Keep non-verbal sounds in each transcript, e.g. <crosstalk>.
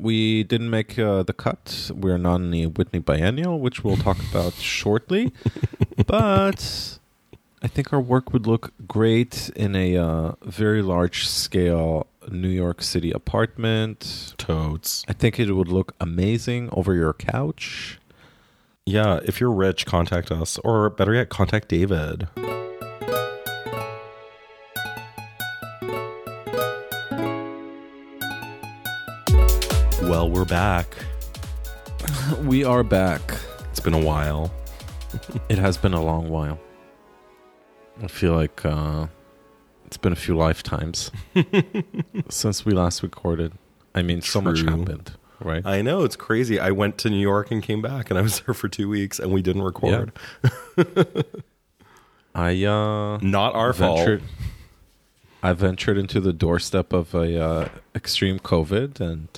we didn't make uh, the cut. We're not in the Whitney Biennial, which we'll talk <laughs> about shortly. But I think our work would look great in a uh, very large scale New York City apartment. Toads. I think it would look amazing over your couch. Yeah, if you're rich, contact us. Or better yet, contact David. Well, we're back. <laughs> We are back. It's been a while. It has been a long while. I feel like uh, it's been a few lifetimes <laughs> since we last recorded. I mean, so much happened, right? I know, it's crazy. I went to New York and came back, and I was <laughs> there for two weeks, and we didn't record. I uh, Not our ventured. fault. I ventured into the doorstep of a uh, extreme COVID and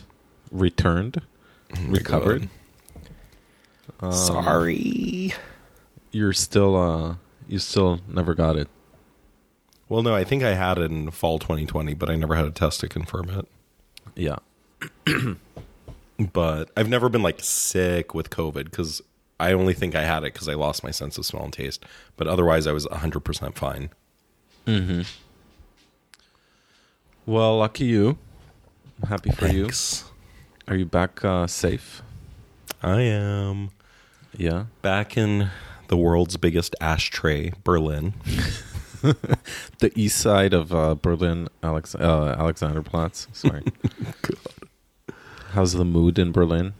returned, recovered. Um, Sorry. You're still, uh, you still never got it. Well, no, I think I had it in fall 2020, but I never had a test to confirm it. Yeah. <clears throat> But I've never been like sick with COVID because I only think I had it because I lost my sense of smell and taste. But otherwise, I was 100% fine. Well, lucky you. I'm happy for you. Thanks. Are you back uh, safe? I am Yeah. back in the world's biggest ashtray, Berlin. <laughs> The east side of uh, Berlin, Alex- uh, Alexanderplatz. Sorry. <laughs> How's the mood in Berlin?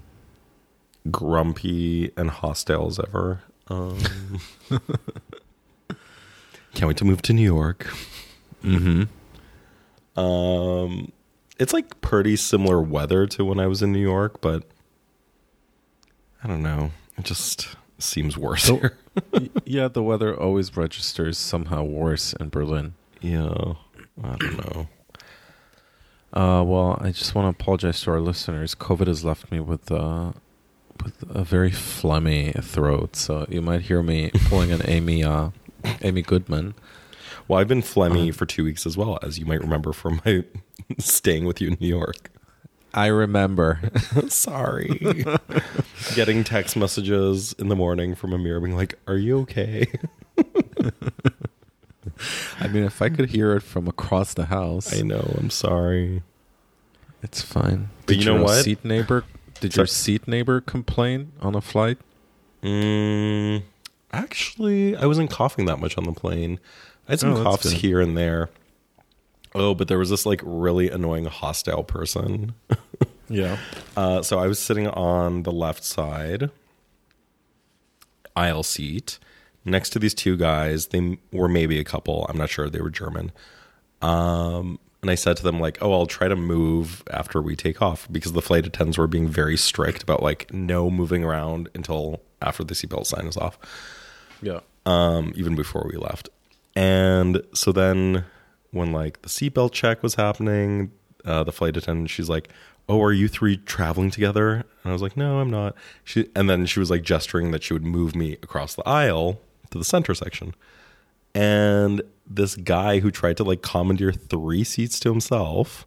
Grumpy and hostile as ever. Um, <laughs> can't wait to move to New York. Mm-hmm. Um, it's like pretty similar weather to when I was in New York, but I don't know. It just seems worse So- here. <laughs> yeah, the weather always registers somehow worse in Berlin. Yeah, I don't know. Uh, well, I just want to apologize to our listeners. COVID has left me with uh, with a very phlegmy throat, so you might hear me pulling an Amy uh, Amy Goodman. Well, I've been phlegmy Uh-huh. for two weeks as well, as you might remember from my <laughs> staying with you in New York. I remember. <laughs> Sorry. <laughs> Getting text messages in the morning from Amir being like, Are you okay? I mean, if I could hear it from across the house, I know, I'm sorry. it's fine. But you know your what? Seat neighbor. Did your seat neighbor complain on a flight? Mm, actually, I wasn't coughing that much on the plane. I had some Oh, coughs here and there. Oh, but there was this like really annoying hostile person. <laughs> Yeah. Uh, so I was sitting on the left side aisle seat next to these two guys. They were maybe a couple. I'm not sure. They were German. Um, and I said to them like, "Oh, I'll try to move after we take off," because the flight attendants were being very strict about like no moving around until after the seatbelt sign is off Yeah. um, even before we left. And so then when like the seatbelt check was happening, uh, the flight attendant, she's like, "Oh, are you three traveling together?" And I was like, "No, I'm not." She and then she was like gesturing that she would move me across the aisle to the center section. And this guy who tried to like commandeer three seats to himself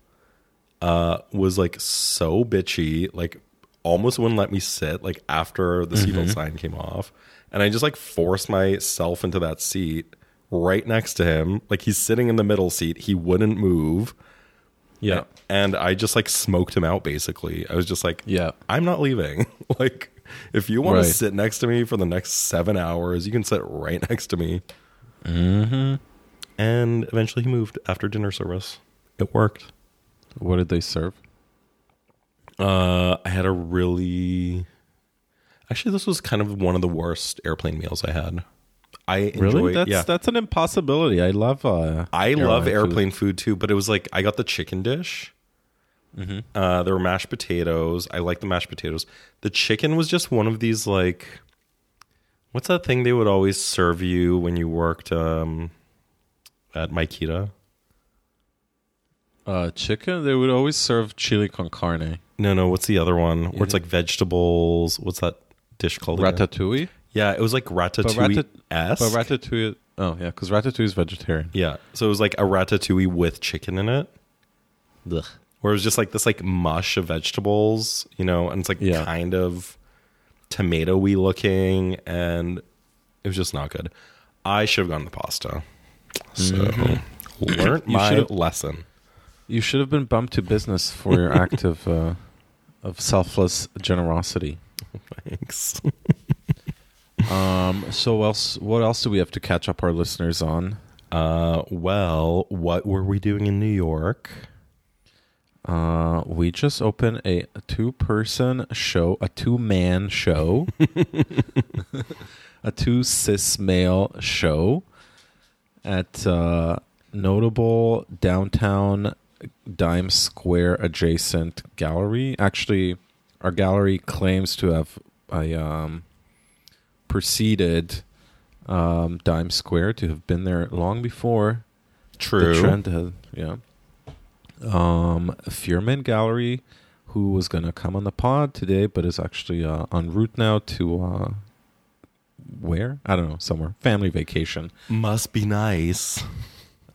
uh, was like so bitchy, like almost wouldn't let me sit like after the seatbelt sign came off. And I just like forced myself into that seat right next to him. Like he's sitting in the middle seat. He wouldn't move. Yeah. And I just like smoked him out basically. I was just like, Yeah. I'm not leaving. <laughs> like, if you want Right. to sit next to me for the next seven hours, you can sit right <laughs> next to me. Mm-hmm. And eventually he moved after dinner service. It worked. What did they serve? Uh, I had a really. Actually, this was kind of one of the worst airplane meals I had. I enjoy, Really? That's yeah. that's an impossibility. I love. Uh, I love airline food. airplane food. too, but it was like I got the chicken dish. Mm-hmm. Uh, there were mashed potatoes. I like the mashed potatoes. The chicken was just one of these like, what's that thing they would always serve you when you worked um, at Maikita? Uh, chicken. They would always serve chili con carne. No, no. What's the other one? Where it's like vegetables. What's that dish called? again? Ratatouille. Yeah, it was like ratatouille esque. But ratatouille. Oh yeah, because ratatouille is vegetarian. yeah, so it was like a ratatouille with chicken in it, Ugh. where it was just like this like mush of vegetables, you know, and it's like Yeah. kind of tomatoey looking, and it was just not good. I should have gone the pasta. So learned Mm-hmm. <coughs> You my should've- lesson. You should have been bumped to business for your <laughs> act of uh, of selfless generosity. <laughs> Thanks. Um, so else, what else do we have to catch up our listeners on? Uh, well, what were we doing in New York? Uh, we just opened a two-person show, a two-man show, <laughs> a two cis male show at uh, notable downtown Dime Square adjacent gallery. Actually, our gallery claims to have a um, preceded um, Dime Square to have been there long before True. the trend had yeah. Um Fierman Gallery who was gonna come on the pod today but is actually uh, en route now to uh where? I don't know somewhere. Family vacation. Must be nice.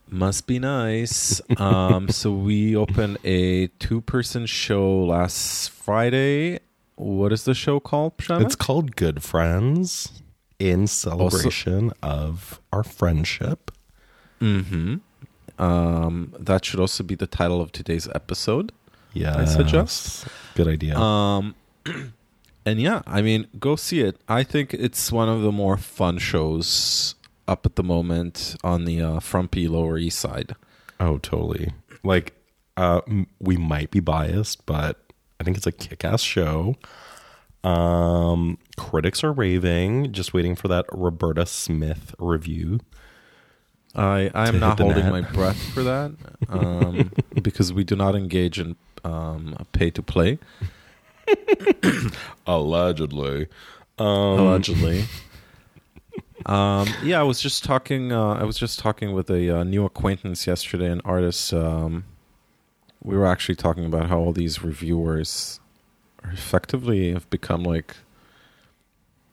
must be nice. Um so we opened a two person show last Friday what is the show called? It's called Good Friends in celebration of our friendship. mm-hmm um that should also be the title of today's episode Yeah. I suggest. Good idea. Um, <clears throat> and yeah, I mean, go see it. I think it's one of the more fun shows up at the moment on the uh, frumpy Lower East Side. oh, totally. Like, uh, we might be biased, but I think it's a kick-ass show. Um, critics are raving. Just waiting for that Roberta Smith review. I I am not holding net. my breath for that um, <laughs> because we do not engage in um, pay to play <coughs> Allegedly. Um, allegedly. <laughs> Um, yeah, I was just talking. Uh, I was just talking with a uh, new acquaintance yesterday, an artist. Um, we were actually talking about how all these reviewers are effectively have become like,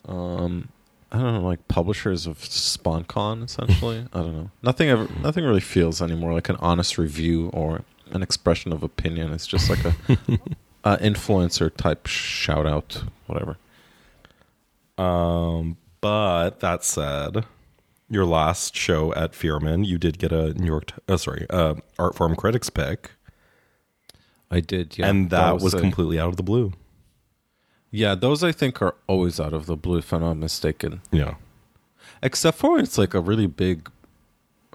um, I don't know, like publishers of sponcon. Essentially, <laughs> I don't know. Nothing ever, nothing really feels anymore like an honest review or an expression of opinion. It's just like a, <laughs> a influencer type shout out, whatever. Um, but that said, your last show at Fierman, you did get a New York, uh, sorry, uh, Artforum critics pick, I did, yeah. and that, was, a- completely out of the blue. Yeah, those I think are always out of the blue, if I'm not mistaken. Yeah, Except for when it's like a really big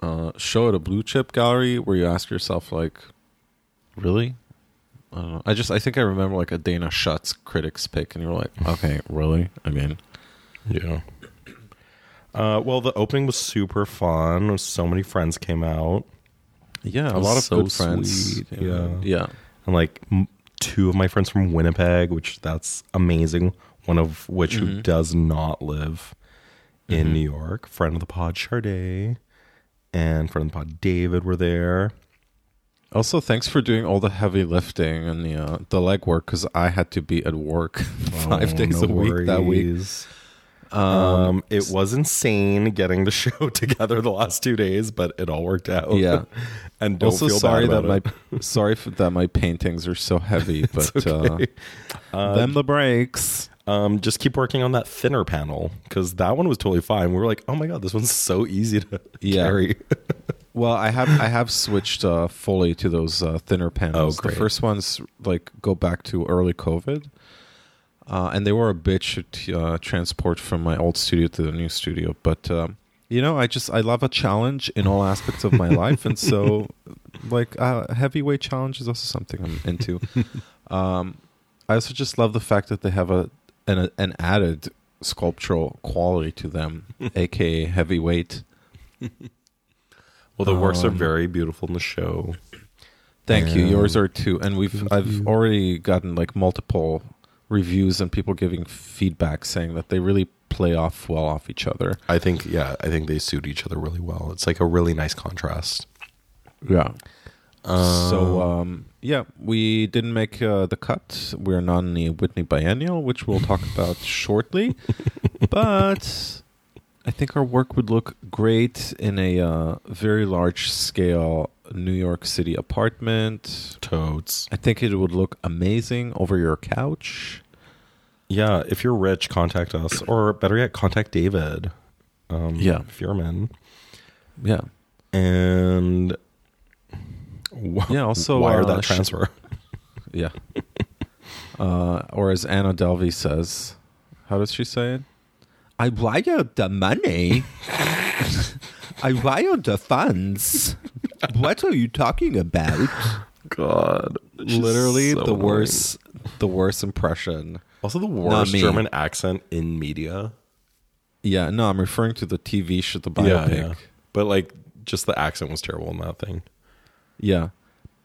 uh, show at a blue chip gallery where you ask yourself, like, really? I don't know. I just I think I remember like a Dana Schutz critics pick, and you're like, <laughs> okay, really? I mean, yeah. Uh, well, the opening was super fun. So many friends came out, yeah, a lot of so good friends. sweet, know. yeah. And like m- two of my friends from Winnipeg, which that's amazing. One of which who Mhm. does not live in Mhm. New York. Friend of the pod, Charday, and friend of the pod, David, were there. Also, thanks for doing all the heavy lifting and the uh, the legwork because I had to be at work <laughs> five Oh, days no a week that week. Um, Um, it was insane getting the <laughs> show together the last two days, but it all worked out. Yeah. <laughs> and don't also feel sorry that about my <laughs> sorry for that my paintings are so heavy, but It's okay. uh, Uh, them the breaks. um, just keep working on that thinner panel because that one was totally fine. We were like, oh my god, this one's so easy to Yeah. carry. Well, I have I have switched uh, fully to those uh, thinner panels. Oh, the first ones like go back to early COVID, uh, and they were a bitch to uh, transport from my old studio to the new studio. But um, you know, I just I love a challenge in all aspects of my <laughs> life, and so like a heavyweight challenge is also something I'm into. <laughs> um, I also just love the fact that they have a an, an added sculptural quality to them, <laughs> aka heavyweight. Well, the works are Um, very beautiful in the show. Thank you. Yours are too. And we've I've already gotten like multiple reviews and people giving feedback saying that they really play off well off each other. I think, yeah, I think they suit each other really well. It's like a really nice contrast. Yeah. so Um, um yeah, we didn't make uh, the cut. We're not in the Whitney Biennial, which we'll talk <laughs> about shortly. But I think our work would look great in a uh, very large scale New York City apartment. Toads. I think it would look amazing over your couch. Yeah, if you're rich, contact us, or better yet, contact David. Um, Yeah. Fierman. Yeah. And wh- Yeah, also, wire uh, that sh- transfer. <laughs> Yeah. uh, or as Anna Delvey says, how does she say it? I wire the money. <laughs> I wire the funds. What are you talking about? God, Literally the worst, the worst impression. Also, the worst me. German accent in media. Yeah, no, I'm referring to the TV show, the biopic. But like, just the accent was terrible in that thing. Yeah.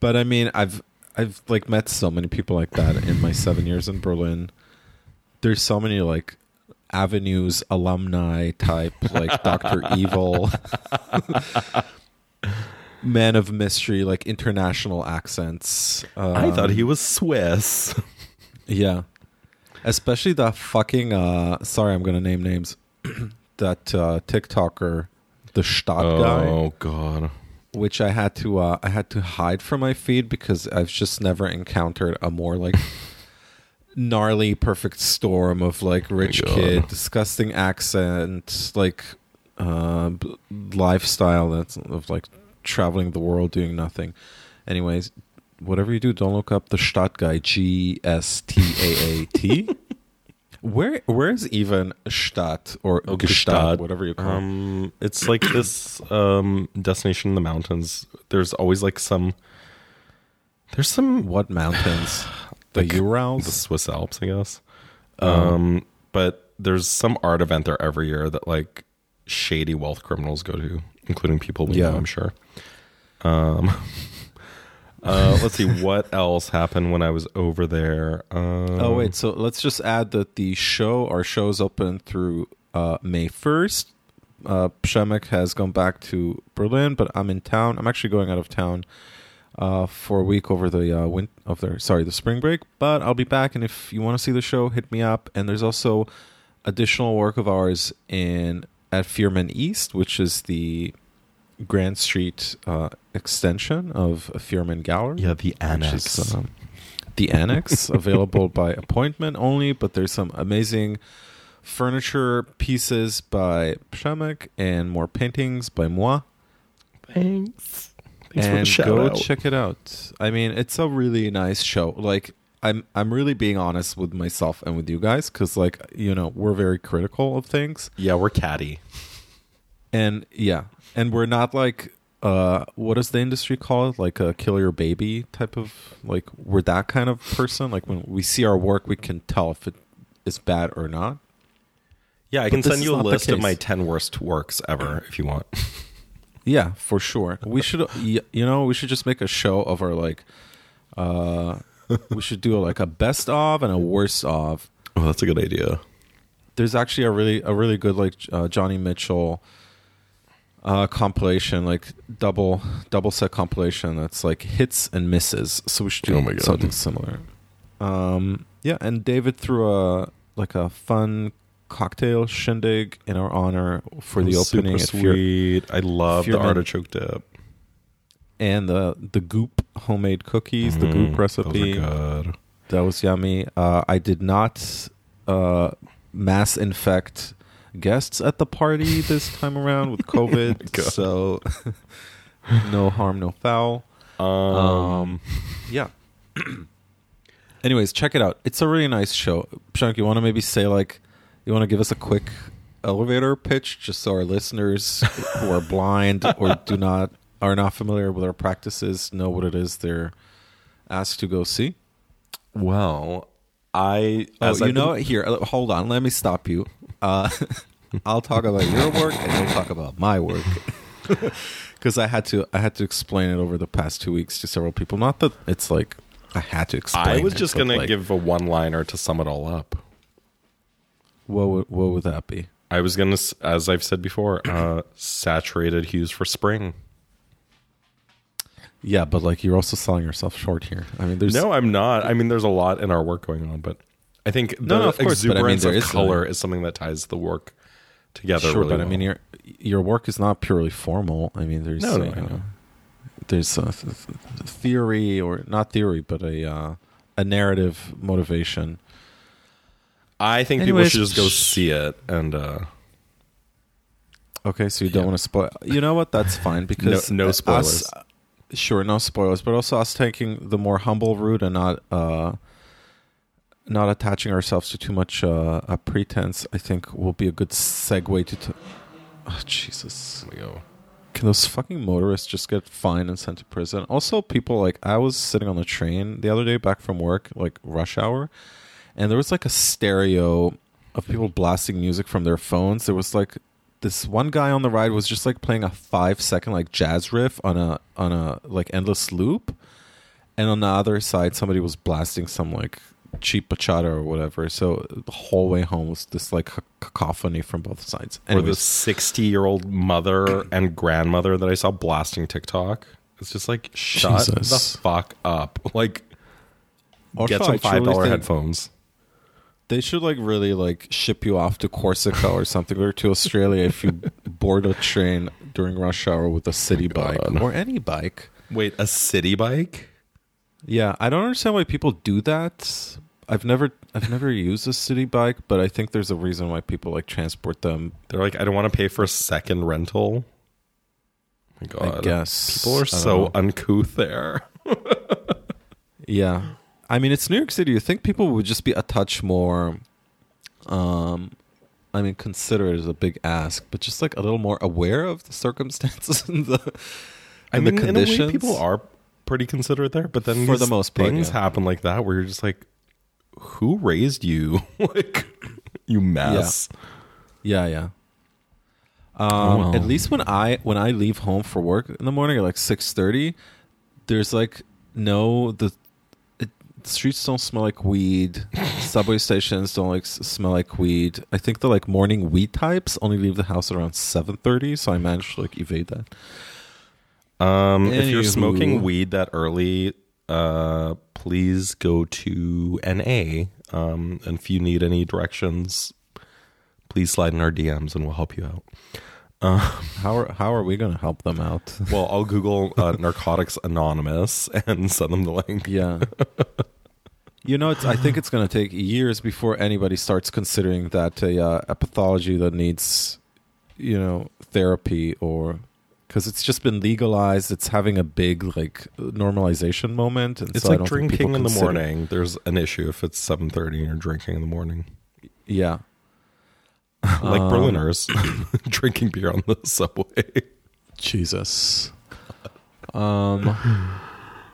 But I mean, I've I've like met so many people like that in my 7 years in Berlin. There's so many like avenues alumni type like <laughs> Dr. Evil Man of Mystery like international accents. I Um, thought he was Swiss. yeah. Especially the fucking uh sorry, I'm going to name names. <clears throat> that uh TikToker the Gstaad guy Oh God. which I had to uh, I had to hide from my feed because I've just never encountered a more like <laughs> gnarly perfect storm of like rich God. kid, disgusting accent, like uh, lifestyle that's of like traveling the world doing nothing. Anyways, whatever you do, don't look up the Gstaad guy. G S T A A T. <laughs> Where where is even Stadt or Oh, Gstaad. whatever you call it? Um, it's like this um destination in the mountains. There's always like some. There's some What mountains? <sighs> The Like, Urals? the Swiss Alps, I guess. Oh. Um, but there's some art event there every year that like shady wealth criminals go to, including people we Yeah. know, I'm sure. Um, <laughs> uh, let's see what else happened when I was over there. Um, Oh wait, so let's just add that the show, our show is open through uh, May first. Uh, has gone back to Berlin, but I'm in town. I'm actually going out of town uh, for a week over the uh, win- of the sorry the spring break. But I'll be back, and if you want to see the show, hit me up. And there's also additional work of ours in at Fierman East, which is the Grand Street uh, extension of Fierman Gallery yeah, the annex. is, um, the annex <laughs> available by appointment only but there's some amazing furniture pieces by Przemek and more paintings by moi Thanks. Thanks for the and shout go out. check it out i mean it's a really nice show like i'm i'm really being honest with myself and with you guys because like you know we're very critical of things Yeah, we're catty. And yeah. And we're not like uh what does the industry call it? Like a kill your baby type of like we're that kind of person? Like when we see our work we can tell if it is bad or not. Yeah, I But can send you a list of my 10 worst works ever if you want. <laughs> yeah for sure. We should you know we should just make a show of our like uh we should do like a best of and a worst of. Oh, that's a good idea. there's actually a really a really good like uh, Joni Mitchell uh compilation like double double set compilation that's like hits and misses so we should do Oh something similar um yeah and David threw a like a fun cocktail shindig in our honor for the opening Super sweet. I love the artichoke dip. and the the goop homemade cookies the Mhm, goop those recipe. That was yummy. Uh, I did not uh, mass infect guests at the party this time around with <laughs> COVID, so <laughs> no harm, no foul. Um, Um, yeah. <clears throat> Anyways, check it out. It's a really nice show. Shank, you want to maybe say like, you want to give us a quick elevator pitch, just so our listeners who are blind <laughs> or do not are not familiar with our practices know what it is they're asked to go see. well, I Oh, you I've know, been- here, uh, hold on. Let me stop you. Uh, I'll talk about your work, and you'll talk about my work. <laughs> Because I had to, I had to explain it over the past two weeks to several people. Not that it's like I had to explain. I was it, just gonna like, give a one-liner to sum it all up. What would, what would that be? I was gonna, as I've said before, uh, saturated hues for spring. Yeah, but like you're also selling yourself short here. I mean, there's No, I'm not. I mean, there's a lot in our work going on, but I think the No, no, of course, but I mean, exuberance there of is a- color is something that ties the work together. sure, really but I mean, your your work is not purely formal. I mean, there's No, no, uh, I know. there's a th- th- theory or not theory, but a uh, a narrative motivation. I think Anyways, people should just go see it and uh Okay, so you don't Yeah. want to spoil. You know what? That's fine <laughs> because no uh, spoilers. us- sure, no spoilers, but also us taking the more humble route and not uh, not attaching ourselves to too much uh, a pretense. I think will be a good segue to. T- oh, Jesus. we go. Can those fucking motorists just get fined and sent to prison? Also, people like I was sitting on the train the other day back from work, like rush hour, and there was like a stereo of people blasting music from their phones. There was like this one guy on the ride was just like playing a five second like jazz riff on a on a like endless loop, and on the other side somebody was blasting some like cheap bachata or whatever. So the whole way home was this like cacophony from both sides. Or the 60 year old mother <clears throat> and grandmother that I saw blasting TikTok. It's just like, shut Jesus. the fuck up. <laughs> Like, Also, get some $5 headphones. They should like really like ship you off to Corsica or something or to Australia if you <laughs> board a train during rush hour with a city oh bike God. or any bike. Wait, a city bike? Yeah, I don't understand why people do that. I've never I've never used a city bike, but I think there's a reason why people like transport them. They're like, I don't want to pay for a second rental. my God. I guess People are so know. uncouth there. <laughs> Yeah. I mean, it's New York City. You think people would just be a touch more um I mean, considerate is a big ask, but just like a little more aware of the circumstances <laughs> and the I and mean, the in a way, conditions. people are pretty considerate there, but then For the most part, things yeah. happen like that where you're just like, who raised you? <laughs> like, you mess. Yeah, yeah. Um, Oh, well. At least when I when I leave home for work in the morning at like six thirty, there's like no the, the streets don't smell like weed. <laughs> subway stations don't like smell like weed. I think the like morning weed types only leave the house at around seven thirty, so I managed to like evade that. Um, if you're smoking weed that early, uh, please go to NA. Um, and if you need any directions, please slide in our DMs and we'll help you out. How are how are we gonna help them out? <laughs> Well, I'll Google uh, Narcotics Anonymous and send them the link. Yeah. <laughs> You know, it's, I think it's going to take years before anybody starts considering that a, uh, a pathology that needs, you know, therapy or because it's just been legalized. It's having a big like normalization moment. And It's so like drinking in the consider- morning. There's an issue if it's 7:30 and you're drinking in the morning. Yeah. <laughs> like Um, Berliners <coughs> drinking beer on the subway. Jesus. Um.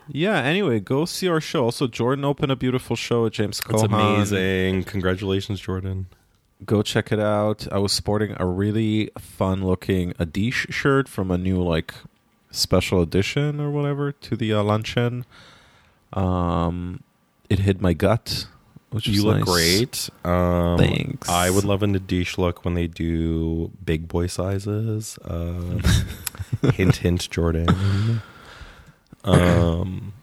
Yeah. Anyway, go see our show. Also, Jordan opened a beautiful show at James That's Cohan. amazing. Congratulations, Jordan. Go check it out. I was sporting a really fun looking Adish shirt from a new like special edition or whatever to the uh, luncheon. Um, it hid my gut, which You look nice. great. Um, Thanks. I would love an Adish look when they do big boy sizes. Um, <laughs> hint, hint, Jordan. Um,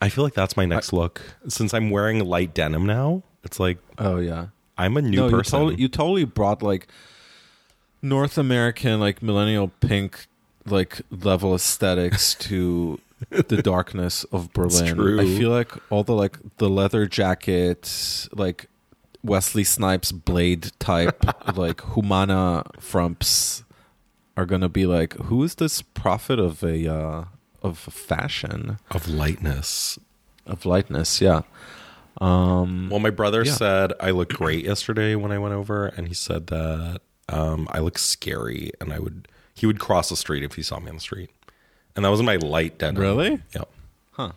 I feel like that's my next look. Since I'm wearing light denim now, it's like Oh yeah, I'm a new no, you person. totally, you totally brought like North American like millennial pink like level aesthetics <laughs> to the darkness of Berlin. true. I feel like all the like the leather jacket, like Wesley Snipes blade type, <laughs> like Humana frumps are gonna be like, who is this prophet of a uh, of fashion of lightness. of lightness? Yeah. Um, Well, my brother Yeah. said I looked great yesterday when I went over, and he said that um, I look scary, and I would he would cross the street if he saw me on the street, and that was my light denim. Really? Yeah. Huh.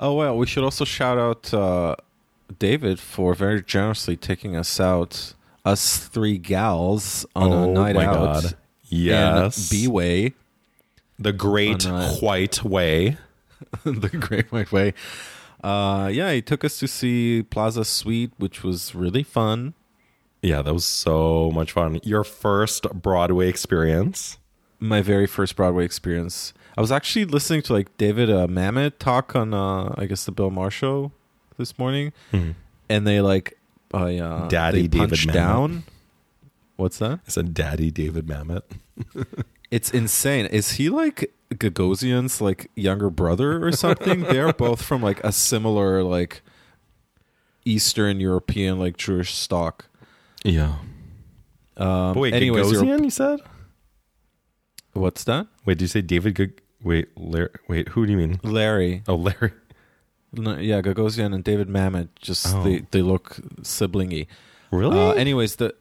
Oh well, we should also shout out uh, David for very generously taking us out, us three gals, on a Oh night my out. God. Yes. B Way, <laughs> The Great White Way. the Great White Way. Uh, yeah, he took us to see Plaza Suite, which was really fun. Yeah, that was so much fun. Your first Broadway experience. My very first Broadway experience. I was actually listening to like David uh, Mamet talk on, uh, I guess, the Bill Maher show this morning, and they like, uh, uh, Daddy David Mamet. down. What's that? It's a Daddy David Mamet. <laughs> It's insane. Is he like Gagosian's like younger brother or something. <laughs> They're both from like a similar like Eastern European like Jewish stock. Yeah. Um, But wait, anyways, Gagosian, you said? what's that? Wait, did you say David? Gag- wait, Larry, wait, who do you mean? Larry. Oh, Larry. No, yeah, Gagosian and David Mamet just Oh. they they look siblingy. Really? Uh, anyways, the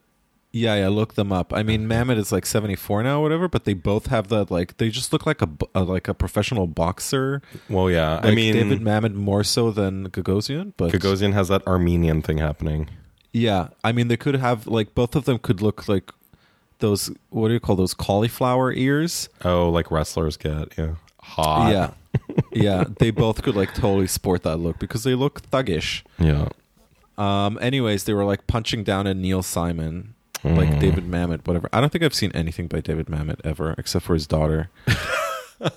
yeah, yeah, look them up. I mean, Mamet is like seventy four now, or whatever. But they both have that like they just look like a, bo- uh, like a professional boxer. well, yeah. Like I mean, David Mamet more so than Gagosian, but Gagosian has that Armenian thing happening. yeah, I mean they could have like both of them could look like those what do you call those cauliflower ears? Oh, like wrestlers get. Yeah. Hot. Yeah, <laughs> yeah, they both could like totally sport that look because they look thuggish. Yeah. Um. Anyways, they were like punching down at Neil Simon, like Mhm. David Mamet, whatever. I don't think I've seen anything by David Mamet ever, except for his daughter. <laughs>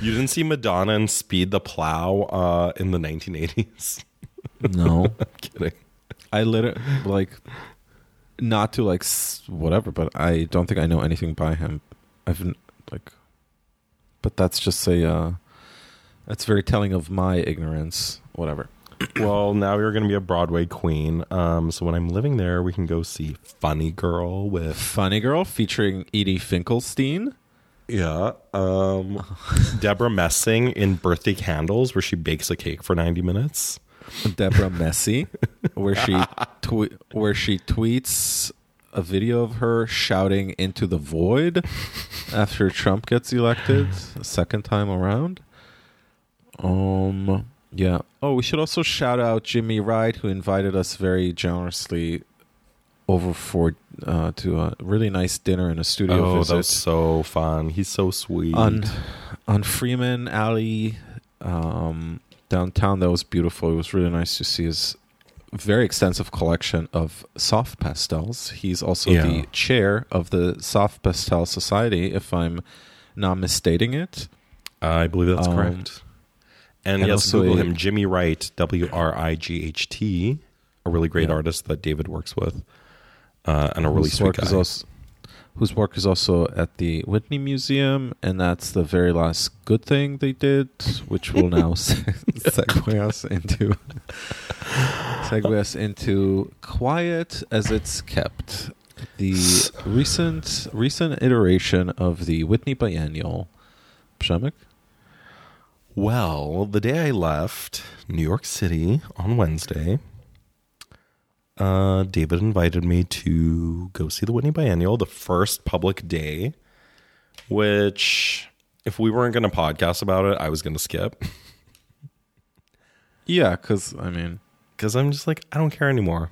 You didn't see Madonna and Speed the Plow uh, in the 1980s? No, <laughs> I'm kidding. I literally like not to like whatever, but I don't think I know anything by him. I've like, but that's just a uh, that's very telling of my ignorance. Whatever. <coughs> well, now you're going to be a Broadway queen. Um, so when I'm living there, we can go see Funny Girl with Funny Girl featuring Edie Finkelstein. yeah, um, <laughs> Debra Messing in Birthday Candles, where she bakes a cake for 90 minutes. Deborah <laughs> Messy, where she twe- where she tweets a video of her shouting into the void after Trump gets elected a second time around. Um yeah. Oh, we should also shout out Jimmy Wright who invited us very generously over for uh, to a really nice dinner and a studio Oh, visit that was so fun. He's so sweet. on on Freeman Alley um, downtown. That was beautiful. It was really nice to see his very extensive collection of soft pastels. He's also Yeah. the chair of the Soft Pastel Society, if I'm not misstating it. I believe that's Um, correct. And, and yes, also Google a- him, Jimmy Wright, W R I G H T, a really great Yeah. artist that David works with, uh, and a really whose sweet work guy. is also whose work is also at the Whitney Museum, and that's the very last good thing they did, which will now se- <laughs> <laughs> segue us into segue us into quiet as it's kept. The recent recent iteration of the Whitney Biennial. Przemek? Well, the day I left New York City on Wednesday, uh, David invited me to go see the Whitney Biennial, the first public day, which, if we weren't going to podcast about it, I was going to skip <laughs> Yeah, because I mean, because I'm just like, I don't care anymore.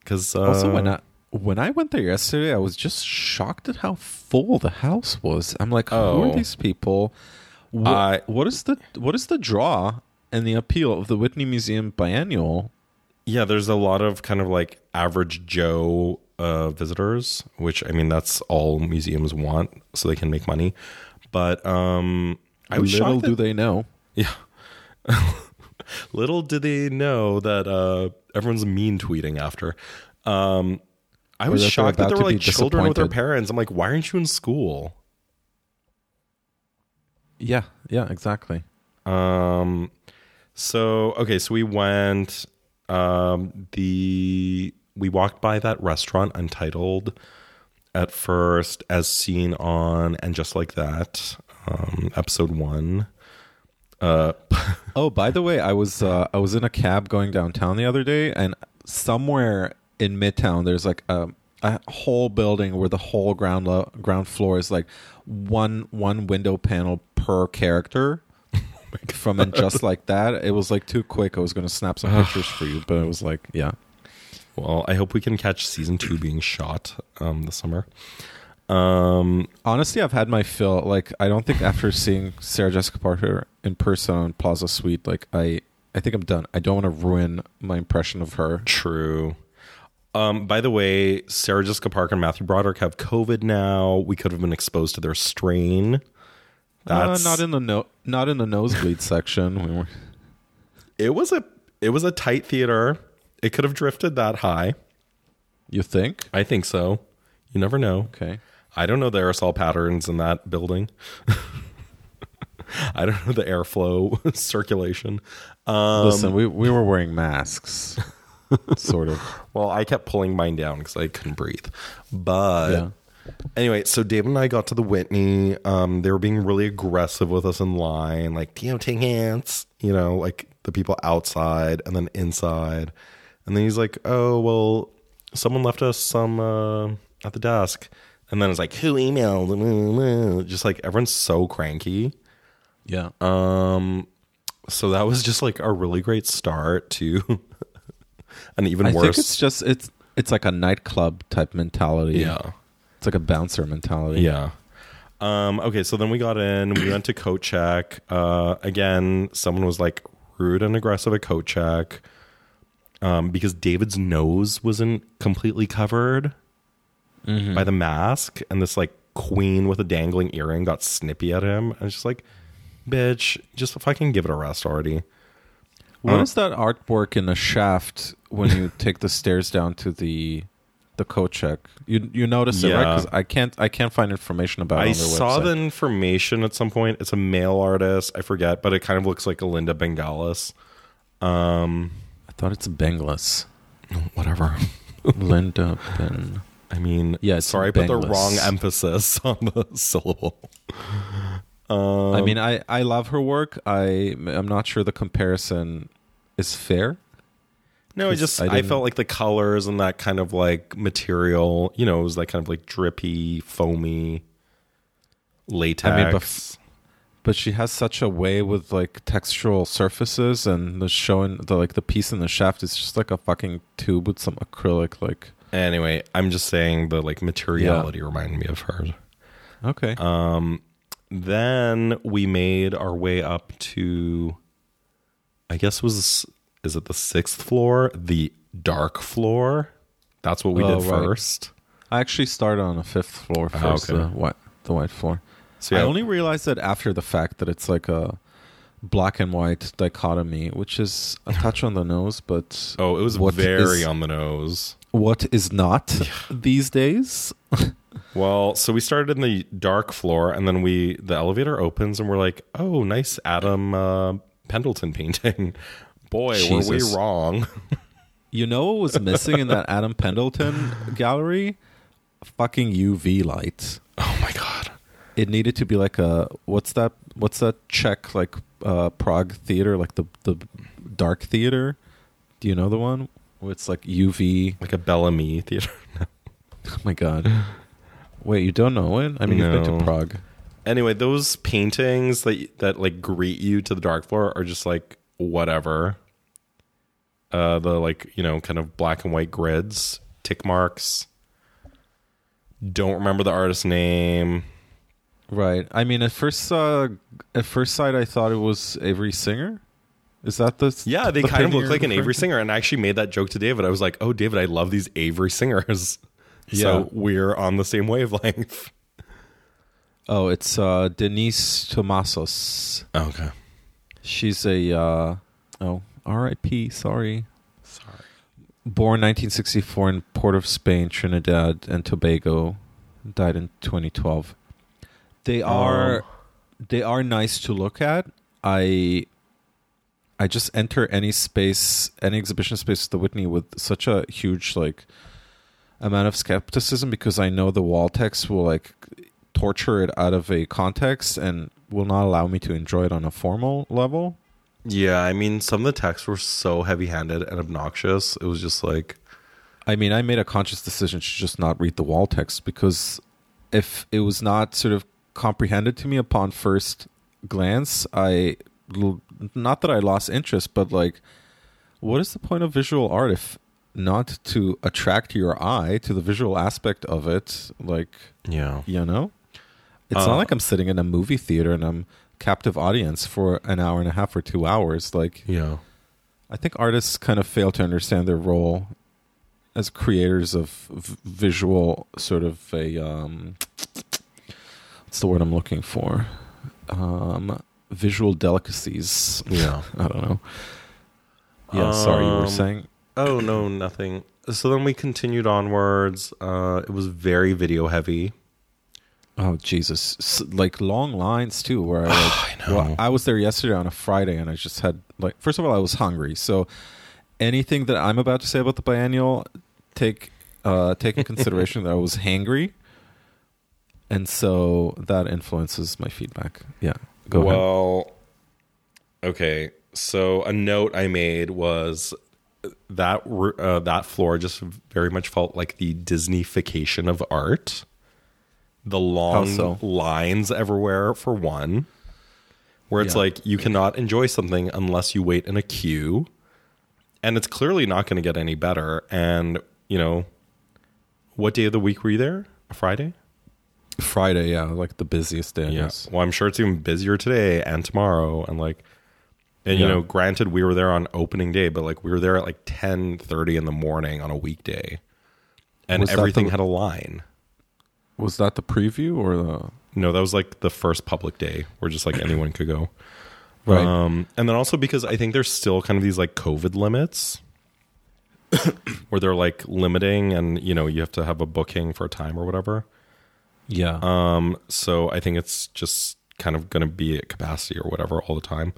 Because uh, also when I when I went there yesterday, I was just shocked at how full the house was. I'm like, who Oh. are these people? What, I- what is the what is the draw and the appeal of the Whitney Museum Biennial? Yeah, there's a lot of kind of like average Joe uh, visitors, which I mean that's all museums want, so they can make money. But um, I was Little do That, they know. yeah, <laughs> little did they know that uh, everyone's mean tweeting after. Um, I was shocked that there were like children with their parents. I'm like, why aren't you in school? Yeah, yeah, exactly. Um, so okay, so we went. Um, the we walked by that restaurant, Untitled, at first, as seen on and just like that, um, episode one. Uh, <laughs> Oh, by the way, I was uh, I was in a cab going downtown the other day, and somewhere in Midtown, there's like a a whole building where the whole ground lo- ground floor is like one one window panel per character. From and just <laughs> like that, it was like too quick. I was going to snap some pictures for you, but it was like, yeah, well, I hope we can catch season two being shot um, this summer. Um, honestly, I've had my fill. Like, I don't think after <laughs> seeing Sarah Jessica Parker in person on Plaza Suite, like I, I think I'm done. I don't want to ruin my impression of her. True. Um, by the way, Sarah Jessica Parker and Matthew Broderick have COVID now. We could have been exposed to their strain. Uh, not in the no, not in the nosebleed section. We were, <laughs> it was a it was a tight theater. It could have drifted that high. you think? I think so. You never know. Okay. I don't know the aerosol patterns in that building. <laughs> I don't know the airflow <laughs> circulation. Um, Listen, we we were wearing masks, sort of. well, I kept pulling mine down because I couldn't breathe. But Yeah. Anyway, so David and I got to the Whitney. Um, they were being really aggressive with us in line, like, you know, take hands, you know, like the people outside and then inside. And then he's like, oh, well, someone left us some uh, at the desk. And then it's like, who emailed? <laughs> Just like everyone's so cranky. Yeah. Um, so that was just like a really great start to <laughs> an even worse. I worse. think it's just it's it's like a nightclub type mentality. yeah. It's like a bouncer mentality. Yeah. Um, okay, so then we got in. We went to coat check. Uh, again, someone was like rude and aggressive at coat check um, because David's nose wasn't completely covered Mm-hmm. by the mask, and this like queen with a dangling earring got snippy at him. And it's just like, bitch, just fucking give it a rest already. What Uh, is that artwork in the shaft when you take the stairs down to the the coat check? You you notice it right? Yeah. Because I can't I can't find information about. it I on their saw website. the information at some point. It's a male artist. I forget, but it kind of looks like a Linda Benglis. Um, I thought it's Benglis. whatever. <laughs> Linda Ben. I mean, Yeah, it's sorry, I put the wrong emphasis <laughs> on the syllable. Um, I mean, I I love her work. I I'm not sure the comparison is fair. No, I just I I, felt like the colors and that kind of like material, you know, it was like kind of like drippy, foamy latex. bef- But she has such a way with like textural surfaces, and the showing the like the piece in the shaft is just like a fucking tube with some acrylic. Like anyway, I'm just saying the like materiality reminded me of her. okay, Um, then we made our way up to, I guess it was is it the sixth floor, the dark floor? That's what we Oh, did right. first. I actually started on the fifth floor first, okay. the white the white floor. So I only realized that after the fact that it's like a black and white dichotomy, which is a <laughs> touch on the nose, but oh, it was very is- on the nose. what is not these days. <laughs> Well, so we started in the dark floor, and then we the elevator opens, and we're like, "Oh, nice Adam uh, Pendleton painting." Boy, were we wrong. <laughs> You know what was missing in that Adam Pendleton gallery? Fucking UV lights. oh my god. It needed to be like a what's that? What's that Czech like uh, Prague theater, like the the dark theater? Do you know the one? Where it's like UV. Like a Bellamy theater. <laughs> Oh my god! Wait, you don't know it? I mean, you've been to Prague. anyway, those paintings that that like greet you to the dark floor are just like whatever. Uh, the like you know kind of black and white grids, tick marks. Don't remember the artist's name. Right. I mean, at first, uh, at first sight, I thought it was Avery Singer. Is that the Yeah, they the kind of look like an Avery? Singer, and I actually made that joke to David. I was like, "Oh, David, I love these Avery Singers." <laughs> Yeah. So we're on the same wavelength. Oh, it's uh, Denyse Thomasos. Okay. She's a uh, oh R.I.P. Sorry. Sorry. Born 1964 in Port of Spain, Trinidad and Tobago. Died in 2012. They are they are nice to look at. I I just enter any space, any exhibition space at the Whitney with such a huge like amount of skepticism because I know the wall text will like torture it out of a context and will not allow me to enjoy it on a formal level. Yeah, I mean, some of the texts were so heavy-handed and obnoxious. It was just like, I mean, I made a conscious decision to just not read the wall text because if it was not sort of comprehended to me upon first glance, I. not that I lost interest, but like, what is the point of visual art if not to attract your eye to the visual aspect of it? Like, yeah, you know, it's Uh, not like I'm sitting in a movie theater and I'm captive audience for an hour and a half or two hours. Like, yeah. I think artists kind of fail to understand their role as creators of v- visual sort of a um what's the word I'm looking for? Um visual delicacies. Yeah. <laughs> I don't know. Yeah, sorry, you were Um, saying Oh no, nothing. So then we continued onwards. Uh, it was very video heavy. Oh Jesus! S- like long lines too. Where I, like, <sighs> I know. well, I was there yesterday on a Friday, and I just had like. First of all, I was hungry, so anything that I'm about to say about the biennial, take uh, take in consideration that I was hangry, and so that influences my feedback. Yeah, go ahead. well, okay. So a note I made was that uh, that floor just very much felt like the Disneyfication of art. The long so? lines everywhere, for one, where it's Yeah. like you cannot enjoy something unless you wait in a queue, and it's clearly not going to get any better. And you know, what day of the week were you there? A Friday. Friday, yeah, like the busiest day. Yeah. Well, I'm sure it's even busier today and tomorrow. And like, and you know, granted, we were there on opening day, but like we were there at like 10 30 in the morning on a weekday. And Was everything the- had a line. Was that the preview or the No, that was like the first public day where just like <coughs> anyone could go. right? Um, and then also because I think there's still kind of these like COVID limits <coughs> where they're like limiting and, you know, you have to have a booking for a time or whatever. yeah, Um, so I think it's just kind of going to be at capacity or whatever all the time.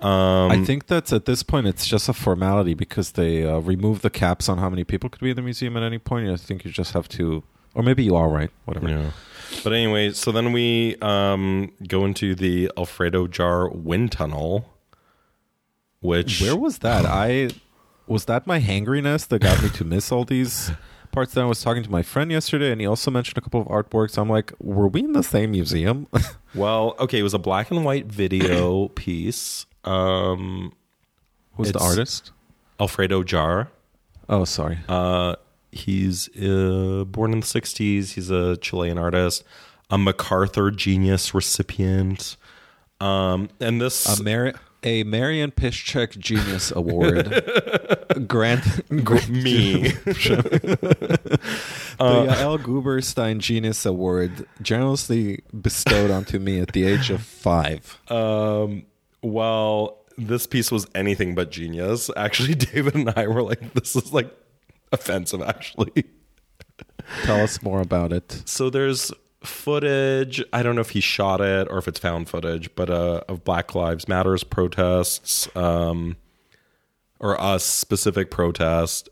Um, I think that's at this point it's just a formality because they uh, remove the caps on how many people could be in the museum at any point. I think you just have to, or maybe you are right. Whatever. Yeah. But anyway, so then we um, go into the Alfredo Jaar wind tunnel, which Where was that? <laughs> I was that my hangriness that got me to miss all these parts. That I was talking to my friend yesterday, and he also mentioned a couple of artworks. I'm like, were we in the same museum? <laughs> well, okay, it was a black and white video <clears throat> piece. Um, Who's the It's- artist? Alfredo Jaar. Oh, sorry. Uh, he's uh, born in the '60s. He's a Chilean artist, a MacArthur Genius recipient. Um, and this A, Mar- a Marian Piszczek Genius Award. <laughs> Grant me. <laughs> the uh, L. Guberstein Genius Award, generously bestowed onto me at the age of five. Um, well, this piece was anything but genius. Actually, <laughs> David and I were like, this is like offensive, actually. Tell us more about it. So there's footage. I don't know if he shot it or if it's found footage, but uh, of Black Lives Matters protests, um, or a specific protest.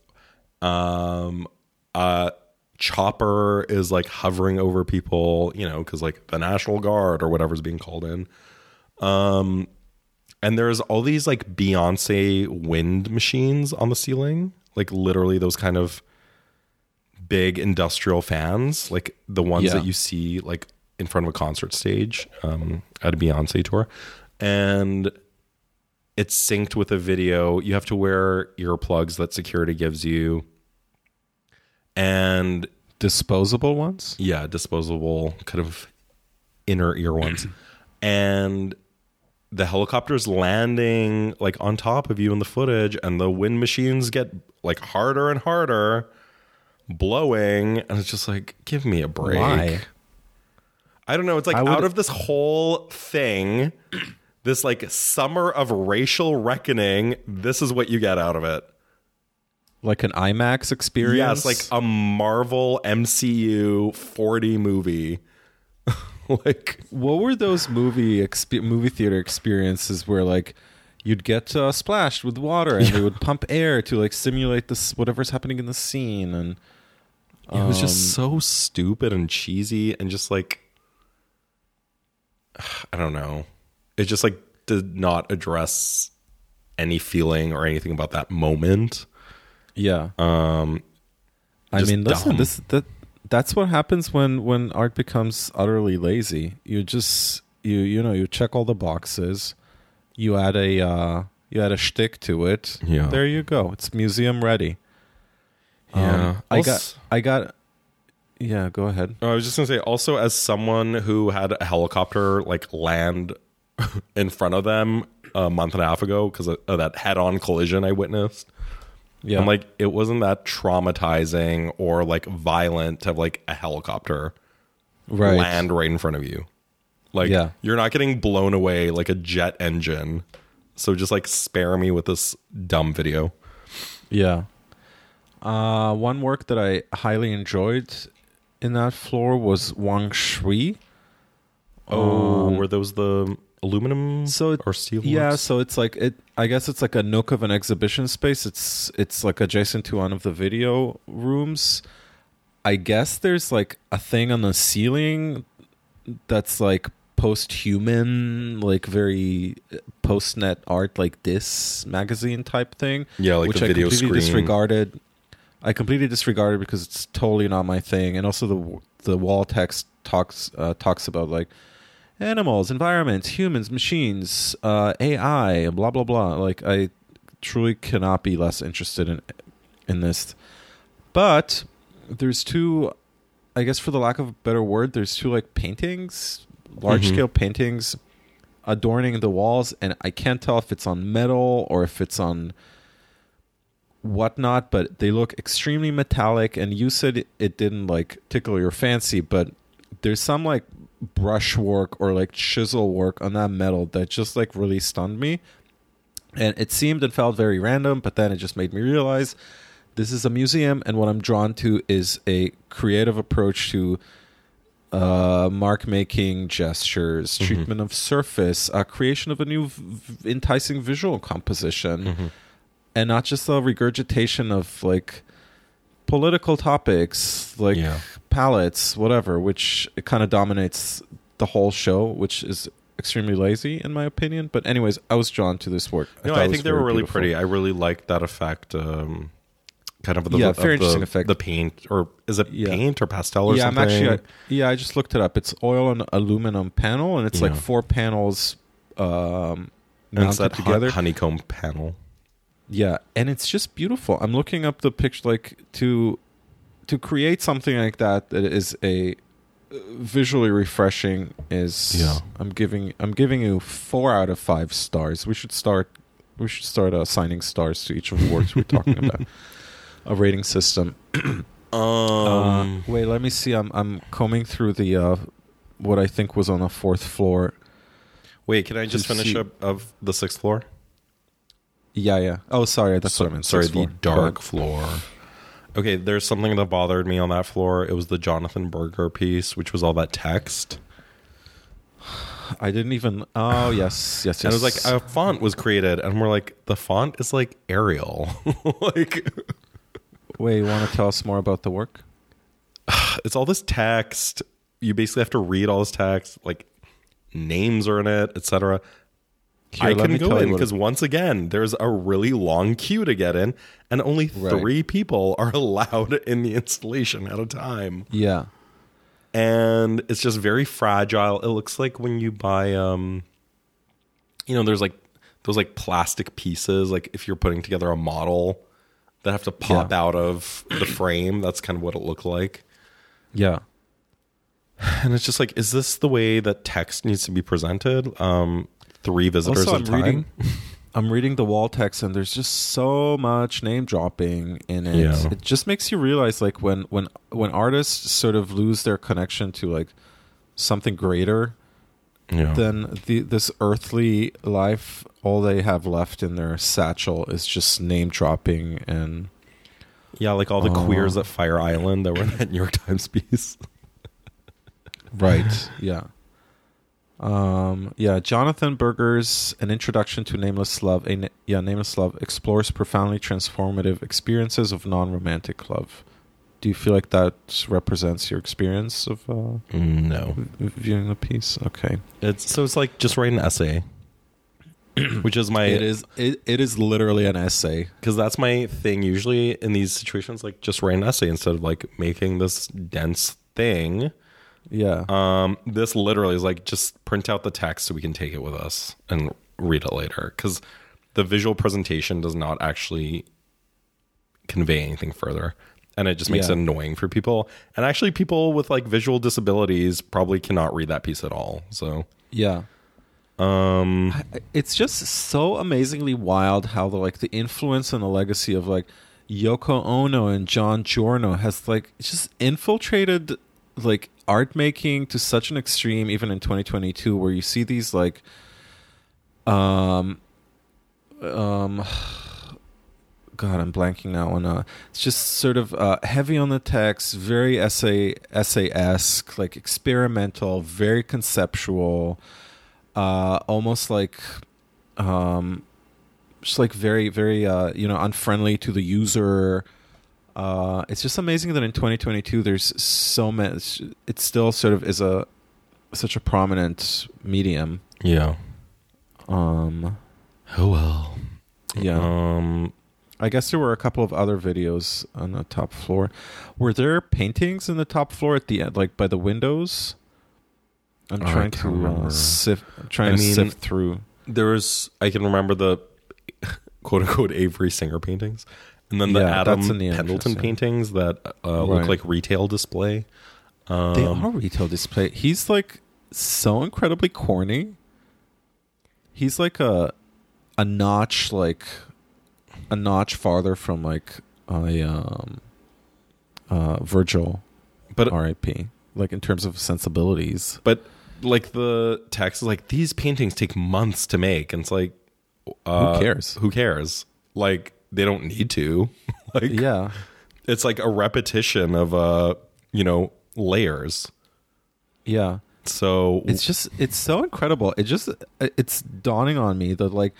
Um, uh, chopper is like hovering over people, you know, because like the National Guard or whatever's being called in. Um, and there's all these like Beyonce wind machines on the ceiling, like literally those kind of big industrial fans, like the ones Yeah. that you see like in front of a concert stage um, at a Beyonce tour, and it's synced with a video. You have to wear earplugs that security gives you, and Disposable ones? yeah, disposable kind of inner ear ones, and the helicopter's landing like on top of you in the footage, and the wind machines get like harder and harder, blowing, and it's just like, give me a break. Why? I don't know. It's like out of this whole thing, <clears throat> this like summer of racial reckoning. This is what you get out of it. Like an IMAX experience? Yes, like a Marvel MCU 40 movie. <laughs> <laughs> like what were those movie exp- movie theater experiences where like you'd get uh, splashed with water and they would pump air to like simulate this whatever's happening in the scene and it was just so stupid and cheesy and just like <sighs> I don't know. It just like did not address any feeling or anything about that moment. yeah Um I mean listen this that that's what happens when when art becomes utterly lazy. You just you you know you check all the boxes. You add a uh you add a shtick to it. Yeah. there you go. It's museum ready. Yeah. Um, I got I got yeah go ahead. I was just gonna say, also as someone who had a helicopter like land <laughs> in front of them a month and a half ago because of, of that head-on collision I witnessed, yeah I'm like, it wasn't that traumatizing or like violent to have like a helicopter right land right in front of you. Like, Yeah. you're not getting blown away like a jet engine. So just like spare me with this dumb video. Yeah. Uh, one work that I highly enjoyed in that floor was Wang Shui. Oh, Um, were those the aluminum So it- or steel? Yeah, ones? so it's like it. I guess it's like a nook of an exhibition space. It's it's like adjacent to one of the video rooms. I guess there's like a thing on the ceiling that's like post-human, like very post-net art, like this magazine type thing. yeah, like which I completely screen. disregarded. I completely disregarded because it's totally not my thing, and also the the wall text talks uh, talks about like animals, environments, humans, machines, uh, AI, blah blah blah. Like I truly cannot be less interested in in this. But there's two, I guess, for the lack of a better word, there's two like paintings, large scale paintings adorning the walls, and I can't tell if it's on metal or if it's on whatnot, but they look extremely metallic. And you said it didn't like tickle your fancy, but there's some like brushwork or like chisel work on that metal that just like really stunned me. And it seemed and felt very random, but then it just made me realize this is a museum, and what I'm drawn to is a creative approach to uh, mark making gestures, Mhm. treatment of surface, uh, creation of a new v- enticing visual composition Mhm. and not just a regurgitation of like political topics like Yeah. Palettes whatever which it kind of dominates the whole show which is extremely lazy in my opinion but anyways i was drawn to this work No, I think they were really beautiful. pretty. I really liked that effect. Um, kind of the Yeah, of very the, interesting effect. The paint, or is it Yeah. paint or pastel or yeah i'm something? actually I, yeah i just looked it up it's oil and aluminum panel and it's like four panels um mounted together honeycomb panel. Yeah, and it's just beautiful. I'm looking up the picture like to to create something like that that is a uh, visually refreshing is Yeah. I'm giving I'm giving you 4 out of 5 stars. We should start we should start assigning stars to each of the works we're talking about. <laughs> A rating system. <coughs> Um, uh, wait, let me see. I'm I'm combing through the uh what I think was on the fourth floor. wait, can I just finish see- up of the sixth floor? Yeah, yeah. Oh, sorry. That's what I meant. Sorry, the floor. dark floor. Okay, there's something that bothered me on that floor. It was the Jonathan Berger piece, which was all that text. I didn't even. Oh, yes, <sighs> yes, yes. And it was like a font was created, and we're like, the font is like Arial. <laughs> like, Wait, you want to tell us more about the work? <sighs> it's all this text. You basically have to read all this text. Like, names are in it, etc. Here, I couldn't go in because once again, there's a really long queue to get in, and only Right. three people are <laughs> allowed in the installation at a time. Yeah. And it's just very fragile. It looks like when you buy, um, you know, there's like those like plastic pieces, like if you're putting together a model that have to pop Yeah. out of the frame. That's kind of what it looked like. Yeah. And it's just like, is this the way that text needs to be presented? Um, three visitors Also, at a I'm time. reading. <laughs> I'm reading the wall text, and there's just so much name dropping in it. Yeah. It just makes you realize, like, when when when artists sort of lose their connection to like something greater yeah. than the this earthly life, all they have left in their satchel is just name dropping and yeah, like all the Oh. queers at Fire Island that were <laughs> in that New York Times piece. Right. yeah. Um, yeah, Jonathan Berger's An Introduction to Nameless Love, a, yeah, Nameless Love explores profoundly transformative experiences of non-romantic love. Do you feel like that represents your experience of uh, No. viewing the piece? Okay, It's so it's like just write an essay. <clears throat> Which is my it is it, it is literally an essay. because that's my thing usually in these situations like just write an essay instead of like making this dense thing Yeah, um this literally is like just print out the text so we can take it with us and read it later. Because the visual presentation does not actually convey anything further. And it just makes Yeah. it annoying for people. And actually people with like visual disabilities probably cannot read that piece at all so. Yeah. um It's just so amazingly wild how the like the influence and the legacy of like Yoko Ono and John Giorno has like just infiltrated like art making to such an extreme even in 2022 where you see these like um um <sighs> God, I'm blanking now on. Uh, it's just sort of uh, heavy on the text, very essay essay esque, like experimental, very conceptual, uh, almost like, um, just like very very uh, you know unfriendly to the user. Uh, it's just amazing that in 2022 there's so much. It still sort of is a such a prominent medium. Yeah. Um, Oh well. yeah. Um. I guess there were a couple of other videos on the top floor. Were there paintings in the top floor at the end, like by the windows? I'm trying to uh, sift. I'm trying I to mean- sift through. There was. I can remember the <laughs> quote unquote Avery Singer paintings, and then the Yeah, Adam the Pendleton paintings that uh, Right. look like retail display. Um, they are retail display. He's like so incredibly corny. He's like a a notch, like a notch farther from like a um, uh, Virgil, but R.I.P. Like in terms of sensibilities. but like the text is like these paintings take months to make, and it's like uh, cares? Who cares? Like they don't need to. <laughs> like Yeah. it's like a repetition of uh you know layers. Yeah. So it's just it's so incredible it just it's dawning on me that like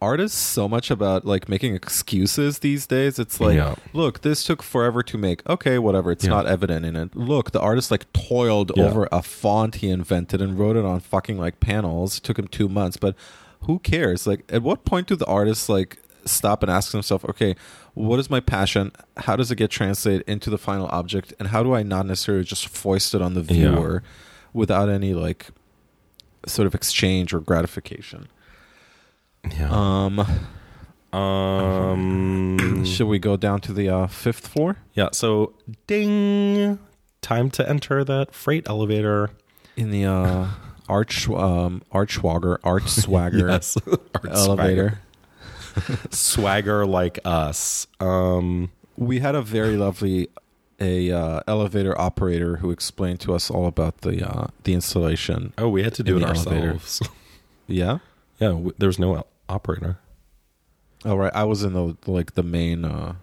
art is so much about like making excuses these days it's like Yeah. look this took forever to make okay whatever it's Yeah. not evident in it look the artist like toiled Yeah. over a font he invented and wrote it on fucking like panels it took him two months but who cares like at what point do the artists like stop and ask himself, okay what is my passion how does it get translated into the final object and how do i not necessarily just foist it on the Yeah. viewer without any like sort of exchange or gratification. yeah. Um, Um, <coughs> should we go down to the uh, fifth floor? yeah. So, ding! Time to enter that freight elevator. In the uh, arch um, archwagger arch <laughs> swagger Yes. <laughs> Art elevator. Swagger. Like us. Um, We had a very lovely a uh, elevator operator who explained to us all about the uh, the installation. oh, we had to do it ourselves. <laughs> Yeah. yeah, w- there was no operator. All right. I was in the like the main. Uh,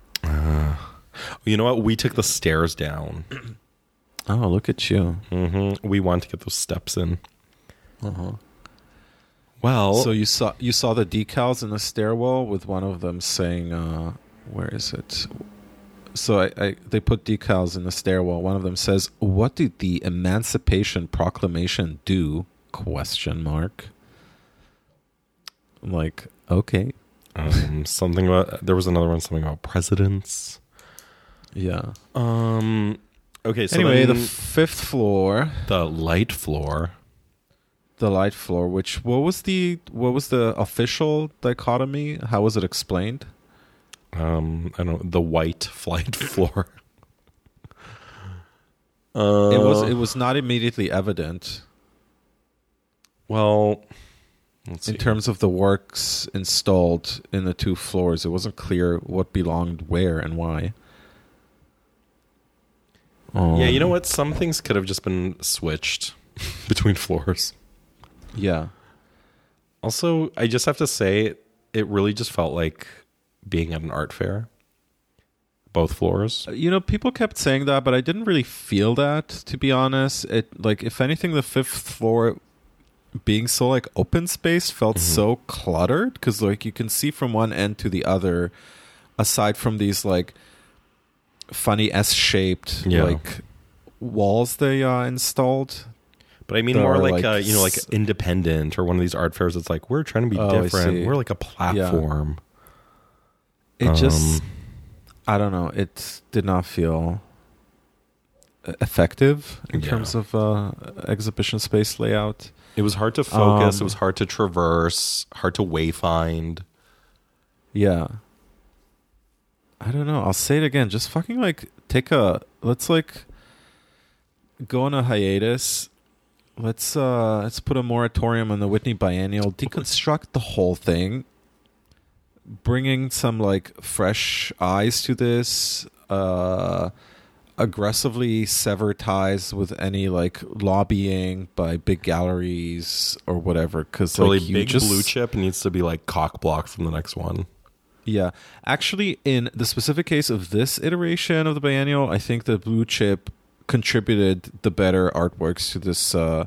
You know what? We took the stairs down. <clears throat> oh, look at you. hmm We wanted to get those steps in. Uh-huh. Well, So you saw you saw the decals in the stairwell with one of them saying, uh, "Where is it?" So I, I they put decals in the stairwell. One of them says, "What did the Emancipation Proclamation do?" Question mark. I'm like, okay, um, <laughs> something about there was another one. Something about presidents. yeah. Um. Okay. So anyway, the fifth floor, the light floor. The light floor. Which what was the what was the official dichotomy? How was it explained? Um. I don't know the white <laughs> flight floor. Uh, it was it was not immediately evident. well. In see. terms of the works installed in the two floors, it wasn't clear what belonged where and why. yeah, you know Um, what? Some things could have just been switched <laughs> between floors. Yeah, Also, I just have to say, it really just felt like being at an art fair. Both floors. you know, people kept saying that, but I didn't really feel that. To be honest, it like if anything, the fifth floor being so like open space felt Mm-hmm. so cluttered because like you can see from one end to the other, aside from these like funny S-shaped Yeah. like walls they uh, installed But I mean more like, like, uh, you know, like independent or one of these art fairs. It's like we're trying to be Oh, different. We're like a platform. It just, Um, I don't know. It did not feel uh, effective in Yeah. terms of uh, exhibition space layout. It was hard to focus. Um, it was hard to traverse. Hard to wayfind. Yeah. I don't know. I'll say it again. Just fucking like take a let's like go on a hiatus. Let's uh let's put a moratorium on the Whitney Biennial. Deconstruct the whole thing. Bringing some like fresh eyes to this. Uh aggressively sever ties with any like lobbying by big galleries or whatever because Totally like big just blue chip needs to be like cock blocked from the next one. Yeah. Actually, in the specific case of this iteration of the biennial, I think the blue chip contributed the better artworks to this uh,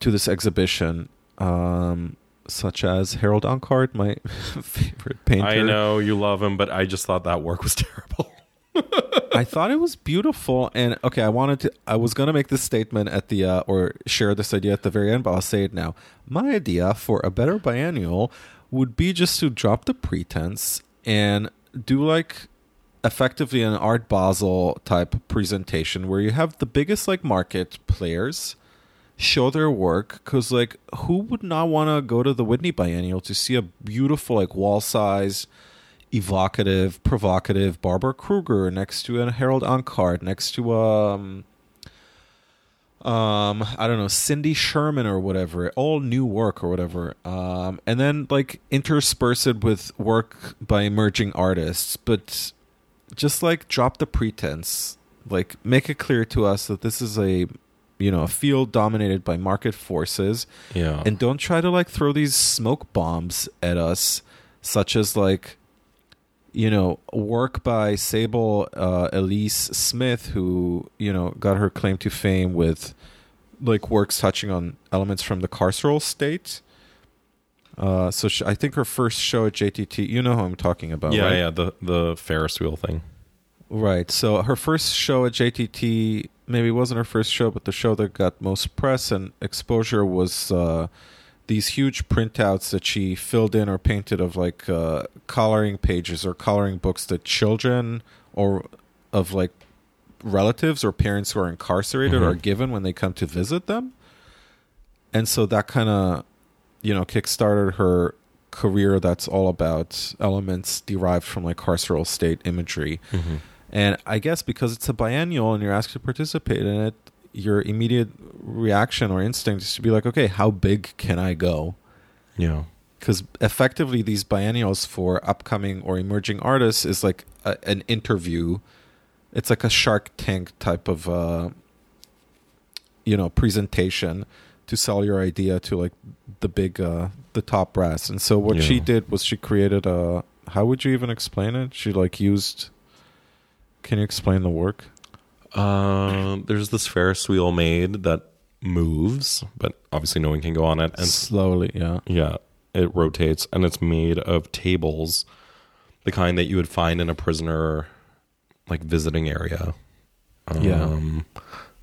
to this exhibition, um, such as Harold Ancart, my <laughs> favorite painter. I know you love him, but I just thought that work was <laughs> terrible. I thought it was beautiful, and okay, I wanted to. I was gonna make this statement at the uh, or share this idea at the very end, but I'll say it now. My idea for a better biennial would be just to drop the pretense and do like effectively an Art Basel type presentation where you have the biggest like market players show their work because like who would not want to go to the Whitney Biennial to see a beautiful like wall size evocative provocative Barbara Kruger next to a Harold Ancart next to um um i don't know cindy sherman or whatever all new work or whatever um and then like intersperse it with work by emerging artists but just like drop the pretense. Like make it clear to us that this is a you know a field dominated by market forces. Yeah. and don't try to like throw these smoke bombs at us such as like you know work by sable uh, elyse smith who you know got her claim to fame with like works touching on elements from the carceral state uh, so sh- I think her first show at JTT, you know who I'm talking about, yeah, right? yeah, the the Ferris wheel thing. Right. So her first show at JTT maybe wasn't her first show, but the show that got most press and exposure was uh, these huge printouts that she filled in or painted of like uh, coloring pages or coloring books that children or of like relatives or parents who are incarcerated Mhm. are given when they come to visit them. And so that kind of, you know, kickstarted her career that's all about elements derived from like carceral state imagery. Mm-hmm. And I guess because it's a biennial and you're asked to participate in it, your immediate reaction or instinct is to be like, okay, how big can I go? Yeah. Because effectively, these biennials for upcoming or emerging artists is like a, an interview. It's like a Shark Tank type of, uh, you know, presentation to sell your idea to like the big, uh, the top brass. And so what she did was she created a. How would you even explain it? She like used. Can you explain the work? Um, there's this Ferris wheel made that moves, but obviously no one can go on it. And Slowly, yeah. yeah, it rotates, and it's made of tables, the kind that you would find in a prisoner like visiting area. Yeah.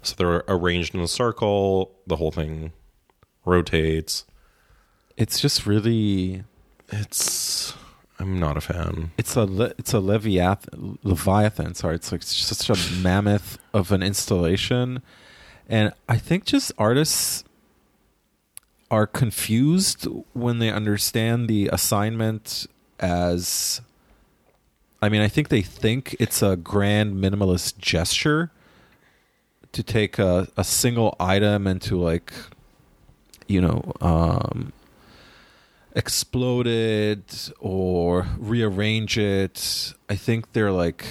So they're arranged in a circle. The whole thing rotates. It's just really It's I'm not a fan. it's a le- it's a leviath- leviathan sorry it's like such a <laughs> mammoth of an installation and i think just artists are confused when they understand the assignment as i mean i think they think it's a grand minimalist gesture to take a, a single item and to like you know um explode it or rearrange it. I think they're like,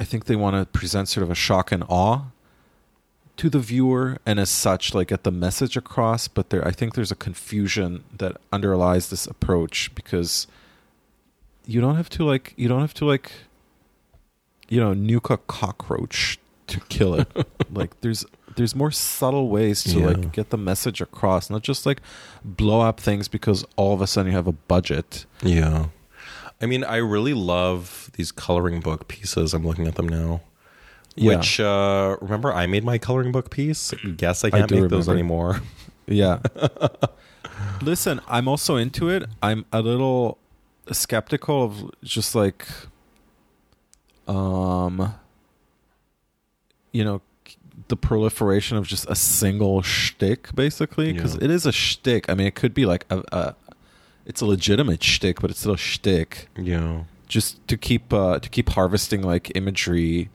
I think they want to present sort of a shock and awe to the viewer, and as such, like get the message across. But there, I think there's a confusion that underlies this approach because you don't have to like, you don't have to like, you know, nuke a cockroach to kill it. <laughs> like there's there's more subtle ways to Yeah. like get the message across, not just like blow up things because all of a sudden you have a budget. Yeah. I mean, I really love these coloring book pieces. I'm looking at them now. Yeah. Which uh remember I made my coloring book piece? Guess I can't do make those anymore. <laughs> Yeah. <laughs> Listen, I'm also into it. I'm a little skeptical of just like um you know the proliferation of just a single shtick basically because Yeah. it is a shtick. I mean it could be like a, a it's a legitimate shtick, but it's still a shtick. Yeah. just to keep uh to keep harvesting like imagery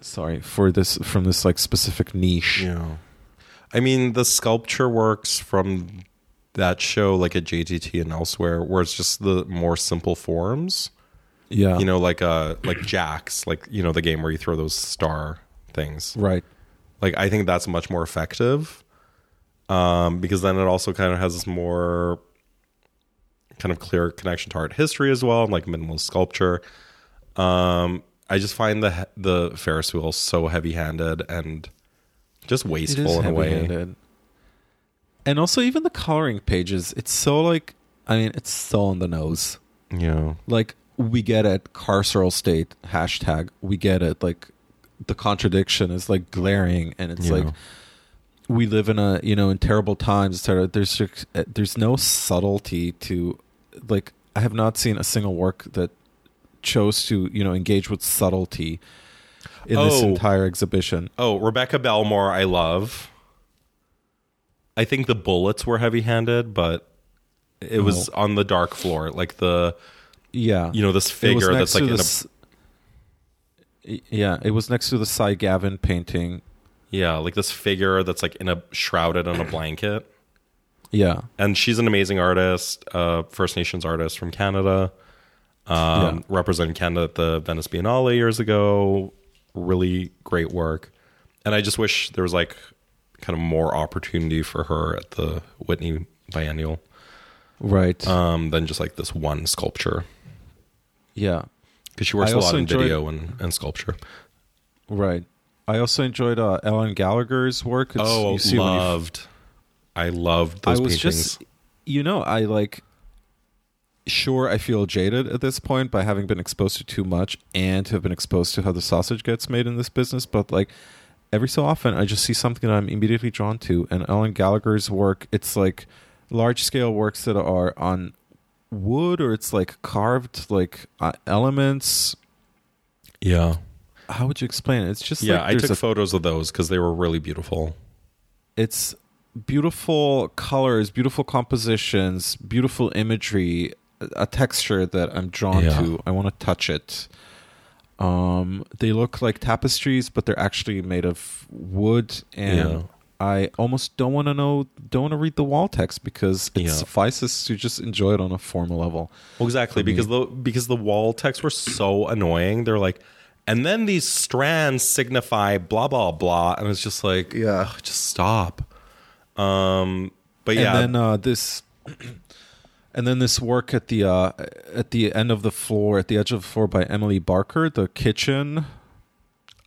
sorry for this from this like specific niche Yeah. I mean, the sculpture works from that show like at JTT and elsewhere where it's just the more simple forms. Yeah You know, like uh like jacks, like you know the game where you throw those star things. right Like I think that's much more effective. Um because then it also kind of has this more kind of clear connection to art history as well, and like minimalist sculpture. Um, I just find the the Ferris wheel so heavy handed and just wasteful in a way. And also, even the coloring pages, it's so like, I mean, it's so on the nose. Yeah, Like, we get it, carceral state, hashtag, we get it. Like, the contradiction is like glaring, and it's Yeah. like, we live in a, you know, in terrible times, etc. There's uh, there's no subtlety to, like, I have not seen a single work that chose to, you know, engage with subtlety in this Oh. entire exhibition. Oh, Rebecca Belmore, I love. I think the bullets were heavy handed, but it was on the dark floor, like the Yeah. you know this figure that's like in this- Y- yeah, it was next to the Cy Gavin painting. yeah, like this figure that's like in a shrouded in a blanket. Yeah, And she's an amazing artist, uh, First Nations artist from Canada. Um, Yeah. represented Canada at the Venice Biennale years ago. Really great work. And I just wish there was like kind of more opportunity for her at the Whitney Biennial. right. um, than just like this one sculpture yeah, because she works I a lot in enjoyed- video and, and sculpture. right. I also enjoyed uh, Ellen Gallagher's work. It's, oh, you see loved! I loved I those was paintings. just, you know, I like. Sure, I feel jaded at this point by having been exposed to too much and to have been exposed to how the sausage gets made in this business. But like every so often, I just see something that I'm immediately drawn to. And Ellen Gallagher's work, it's like large scale works that are on wood or it's like carved like uh, elements. yeah, How would you explain it? It's just yeah. like I took a photos of those because they were really beautiful. it's beautiful colors, beautiful compositions, beautiful imagery, a- texture that I'm drawn Yeah. to. I want to touch it. Um, they look like tapestries, but they're actually made of wood, and Yeah. I almost don't want to know, don't want to read the wall text because it Yeah. suffices to just enjoy it on a formal level. Well, exactly because the because the wall texts were so annoying. They're like, and then these strands signify blah blah blah, and it's just like, Yeah. ugh, just stop. Um, but yeah, And then uh, this, <clears throat> and then this work at the uh, at the end of the floor, at the edge of the floor by Emily Barker, the kitchen.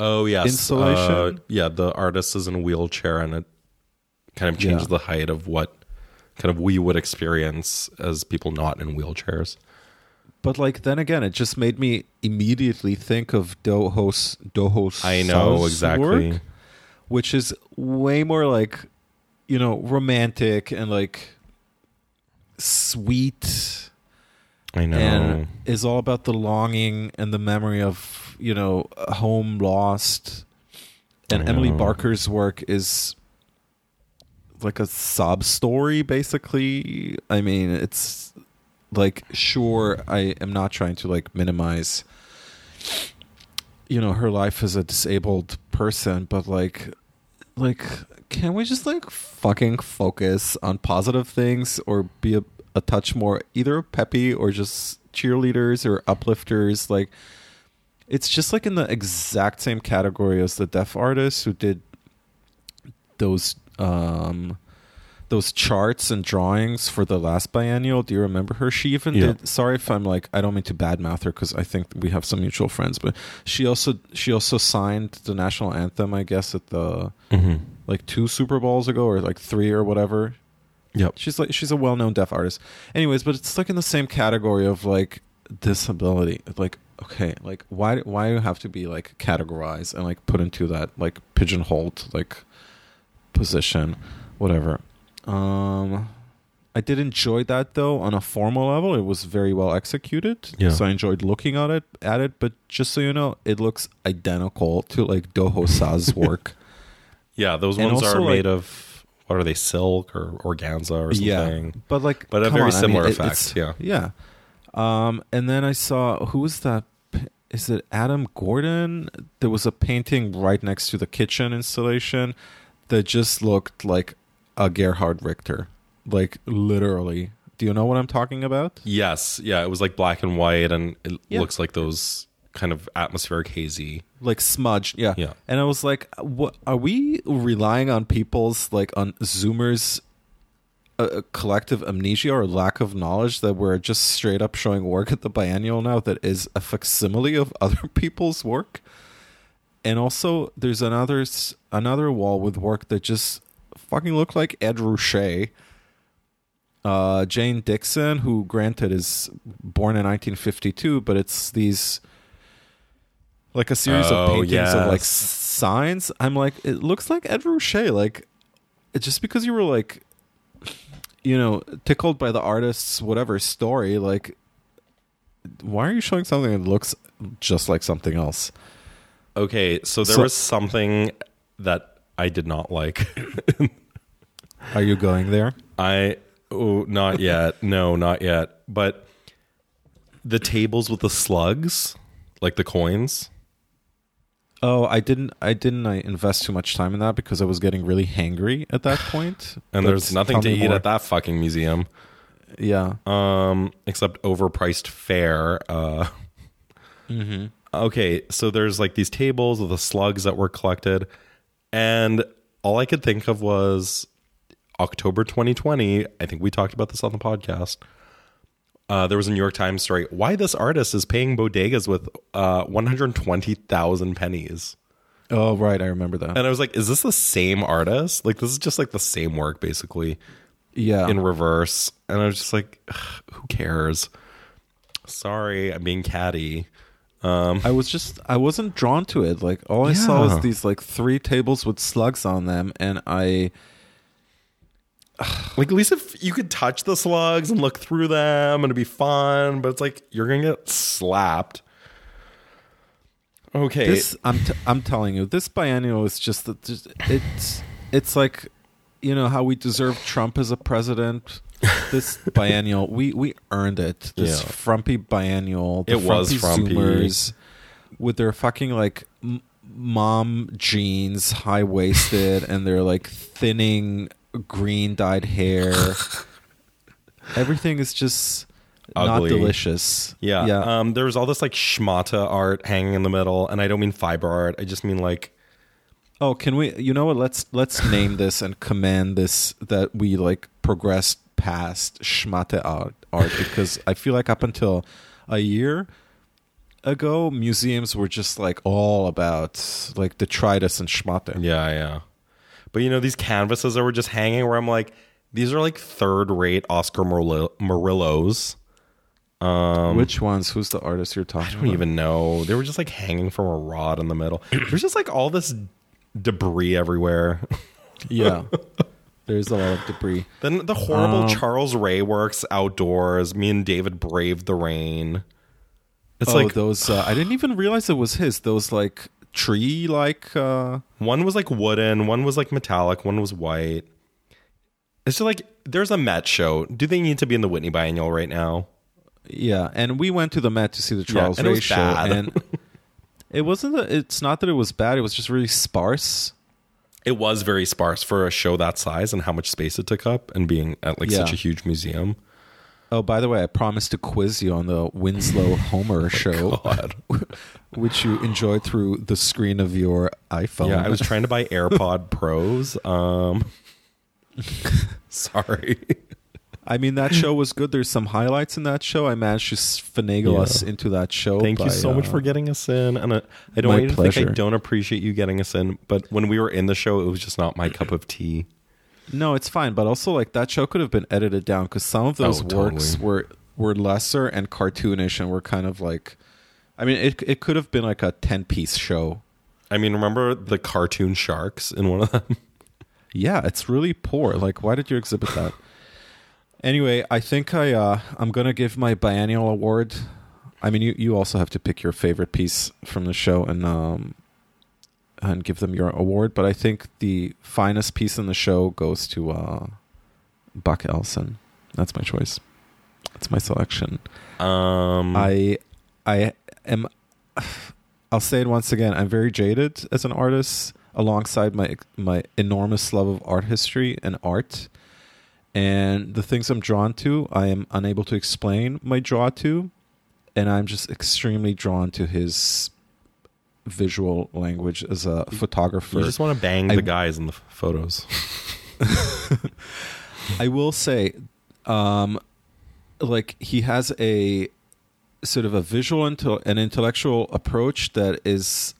Oh yes, installation? Uh, yeah, the artist is in a wheelchair, and it kind of changes Yeah. the height of what kind of we would experience as people not in wheelchairs. But like then again, it just made me immediately think of Dohos Dohos. I know exactly. work, which is way more like you know romantic and like sweet I know. and is all about the longing and the memory of you know home lost and emily barker's work is like a sob story basically. I mean it's like sure i am not trying to like minimize you know her life as a disabled person but like like can we just like fucking focus on positive things or be a, a touch more either peppy or just cheerleaders or uplifters? Like it's just like in the exact same category as the deaf artist who did those um those charts and drawings for the last biennial. Do you remember her? She even Yeah. did. Sorry if I'm like I don't mean to badmouth her because I think we have some mutual friends, but she also she also signed the national anthem. I guess at the Mhm. like two Super Bowls ago or like three or whatever. Yep. She's like she's a well known deaf artist. Anyways, but it's like in the same category of like disability. Like okay, like why why do you have to be like categorized and like put into that like pigeonholed like position, whatever. Um I did enjoy that though on a formal level. It was very well executed. Yeah. So I enjoyed looking at it at it, but just so you know, it looks identical to like Do Ho Suh's <laughs> work. Yeah, those And ones also, are like- made of what are they, silk or organza or something? Yeah, but like, But a very on, I similar mean, it- effect, yeah. yeah. Um, and then I saw who was that? Is it Adam Gordon? There was a painting right next to the kitchen installation that just looked like a Gerhard Richter, like literally. Do you know what I'm talking about? Yes, yeah, it was like black and white, and it Yeah. looks like those kind of atmospheric hazy. Like smudged, yeah. Yeah. And I was like, what are we relying on people's like on Zoomers a, a collective amnesia or lack of knowledge that we're just straight up showing work at the biennial now that is a facsimile of <laughs> other people's work. And also, there's another another wall with work that just fucking look like Ed Ruscha. Uh, Jane Dickson, who granted is born in 1952, but it's these like a series Oh, of paintings of like signs. I'm like, it looks like Ed Ruscha. Like, just because you were like, you know, tickled by the artist's whatever story, like, why are you showing something that looks just like something else? Okay, so there So- was something that I did not like. <laughs> Are you going there? I oh, not yet. No, not yet. But the tables with the slugs, like the coins. Oh, I didn't. I didn't. I invest too much time in that because I was getting really hangry at that <sighs> point. And But there's nothing to eat more. at that fucking museum. Yeah. Um, except overpriced fare. Uh Mm-hmm. okay, so there's like these tables of the slugs that were collected, and all I could think of was October 2020. I think we talked about this on the podcast. Uh, there was a New York Times story why this artist is paying bodegas with uh, 120,000 pennies. Oh, right. I remember that. And I was like, is this the same artist? Like, this is just like the same work, basically, yeah. in reverse. And I was just like, who cares? Sorry, I'm being catty. Um, I was just. I wasn't drawn to it. Like all I saw was these like three tables with slugs on them, and I. <sighs> Like at least if you could touch the slugs and look through them and it'd be fun, but it's like you're gonna get slapped. Okay. This I'm t- I'm telling you, this biennial is just that it's it's like you know how we deserve Trump as a president. This <laughs> biennial, we we earned it. This Yeah. frumpy biennial, the It was frumpy. Zoomers with their fucking like m- mom jeans, high waisted, and they're like thinning green dyed hair. <laughs> Everything is just not delicious. yeah. yeah. Um there was all this like schmata art hanging in the middle, and I don't mean fiber art, I just mean like Oh, can we? You know what? Let's let's <laughs> name this and command this that we like progressed past schmate art, art because I feel like up until a year ago, museums were just like all about like detritus and schmate. Yeah, yeah. But you know, these canvases that were just hanging where I'm like, these are like third rate Oscar Murillo- Murillos. Um Which ones? Who's the artist you're talking about? I don't about? even know. They were just like hanging from a rod in the middle. <clears throat> There's just like all this debris everywhere. <laughs> Yeah, there's a lot of debris. Then the horrible Um, Charles Ray works outdoors. Me and David braved the rain. It's oh, like those. Uh, I didn't even realize it was his. Those like tree like. Uh, one was like wooden, one was like metallic, one was white. It's just like there's a Met show. Do they need to be in the Whitney Biennial right now? Yeah, and we went to the Met to see the Charles and it Ray was show, bad. and <laughs> it wasn't. That, it's not that it was bad. It was just really sparse. It was very sparse for a show that size and how much space it took up, and being at like such a huge museum. Oh, by the way, I promised to quiz you on the Winslow <laughs> Homer show, God. <laughs> which you enjoyed through the screen of your iPhone. Yeah, I was trying to buy AirPod Pros. Um, <laughs> sorry. I mean, that show was good. There's some highlights in that show. I managed to finagle Yeah. us into that show. Thank you by, so much uh, for getting us in. And uh, I don't want you to think I don't appreciate you getting us in, but when we were in the show, it was just not my cup of tea. No, it's fine, but also like that show could have been edited down because some of those Oh, totally. works were were lesser and cartoonish and were kind of like. I mean, it it could have been like a ten piece show. I mean, remember the cartoon sharks in one of them? <laughs> Yeah, it's really poor. Like, why did you exhibit that? anyway, I think I uh, I'm gonna give my biennial award. I mean, you you also have to pick your favorite piece from the show and um and give them your award. But I think the finest piece in the show goes to uh, Buck Ellison. That's my choice. That's my selection. Um, I I am. I'll say it once again. I'm very jaded as an artist, alongside my my enormous love of art history and art. And the things I'm drawn to, I am unable to explain my draw to, and I'm just extremely drawn to his visual language as a photographer. you just want to bang I- the guys in the photos. <laughs> I will say, um, like he has a sort of a visual and an intellectual approach that is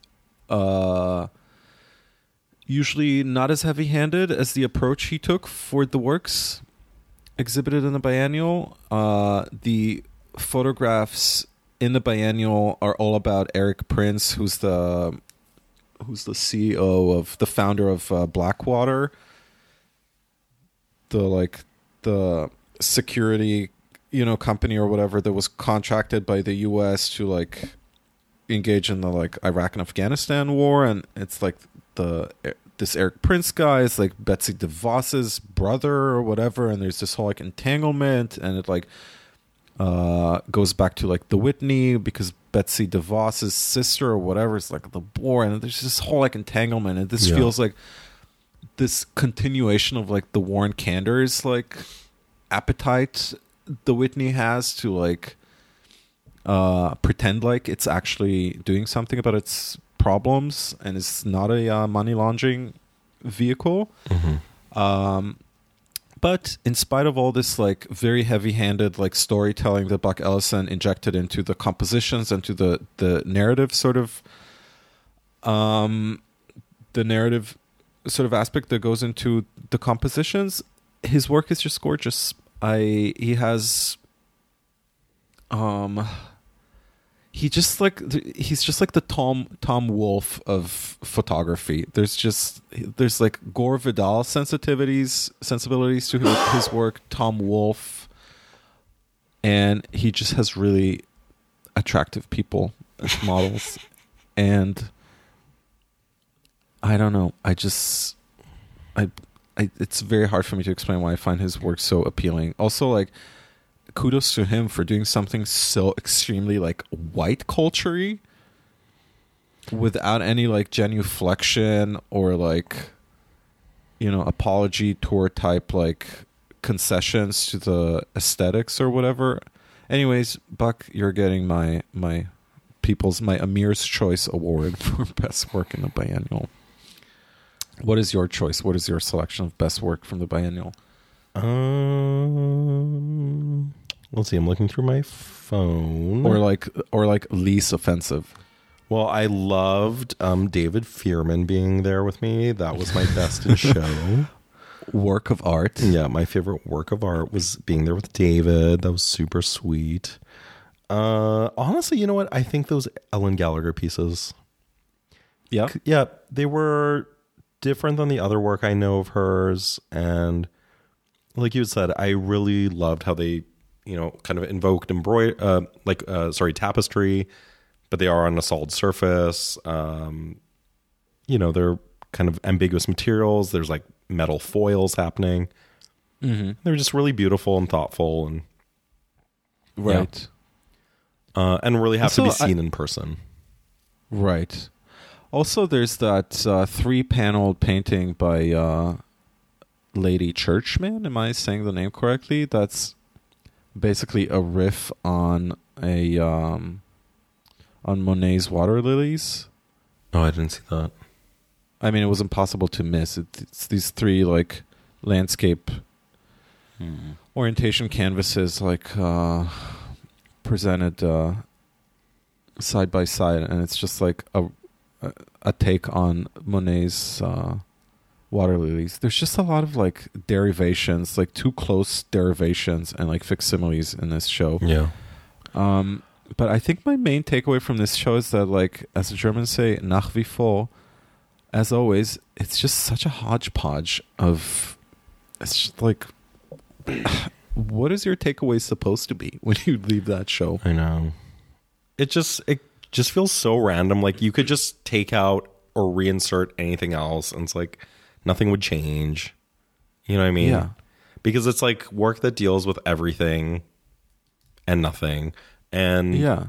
uh, usually not as heavy-handed as the approach he took for the works exhibited in the biennial. Uh, the photographs in the biennial are all about Erik Prince, who's the who's the CEO of the founder of uh, Blackwater, the like the security you know company or whatever that was contracted by the U.S. to like engage in the like Iraq and Afghanistan war, and it's like the this Erik Prince guy is like Betsy DeVos's brother or whatever, and there's this whole like entanglement, and it like uh, goes back to like the Whitney because Betsy DeVos's sister or whatever is like the war, and there's this whole like entanglement, and this yeah. feels like this continuation of like the Warren Kanders like appetite the Whitney has to like uh, pretend like it's actually doing something about its problems and it's not a uh, money laundering vehicle. Mm-hmm. Um, but in spite of all this like very heavy-handed like storytelling that Buck Ellison injected into the compositions and to the the narrative sort of um the narrative sort of aspect that goes into the compositions, his work is just gorgeous. I he has um he just like he's just like the Tom Tom Wolfe of photography. There's just there's like Gore Vidal sensitivities sensibilities to his, his work. Tom Wolfe, and he just has really attractive people as <laughs> models, and I don't know. I just I I it's very hard for me to explain why I find his work so appealing. Also, like kudos to him for doing something so extremely like white culturey without any like genuflection or like you know apology tour type like concessions to the aesthetics or whatever. Anyways buck you're getting my my people's my amir's choice award <laughs> for best work in the biennial. What is your choice? What is your selection of best work from the biennial? Um Let's see. I'm looking through my phone. or like or like least offensive. Well, I loved um, David Fierman being there with me. That was my best in show. <laughs> Work of art. Yeah, my favorite work of art was being there with David. That was super sweet. Uh, honestly, you know what? I think those Ellen Gallagher pieces. Yeah, yeah, they were different than the other work I know of hers, and like you said, I really loved how they you know kind of invoked embroidery uh, like uh, sorry tapestry but they are on a solid surface. Um, you know they're kind of ambiguous materials. There's like metal foils happening. Mm-hmm. they're just really beautiful and thoughtful and right. Yeah. uh, and really have to be seen I, in person. Right. Also there's that uh, three paneled painting by uh, Leidy Churchman. Am i saying the name correctly? That's basically a riff on a um, on Monet's water lilies. Oh, I didn't see that. I mean, it was impossible to miss. It's these three like landscape hmm. orientation canvases, like uh, presented uh, side by side, and it's just like a a take on Monet's uh, water lilies. There's just a lot of like derivations, like too close derivations and like facsimiles in this show. Yeah. Um, but I think my main takeaway from this show is that like as the Germans say, nach wie vor, as always, it's just such a hodgepodge of it's just like <clears throat> what is your takeaway supposed to be when you leave that show? I know. It just it just feels so random. Like you could just take out or reinsert anything else and it's like nothing would change. You know what I mean? Yeah. Because it's like work that deals with everything and nothing. And yeah.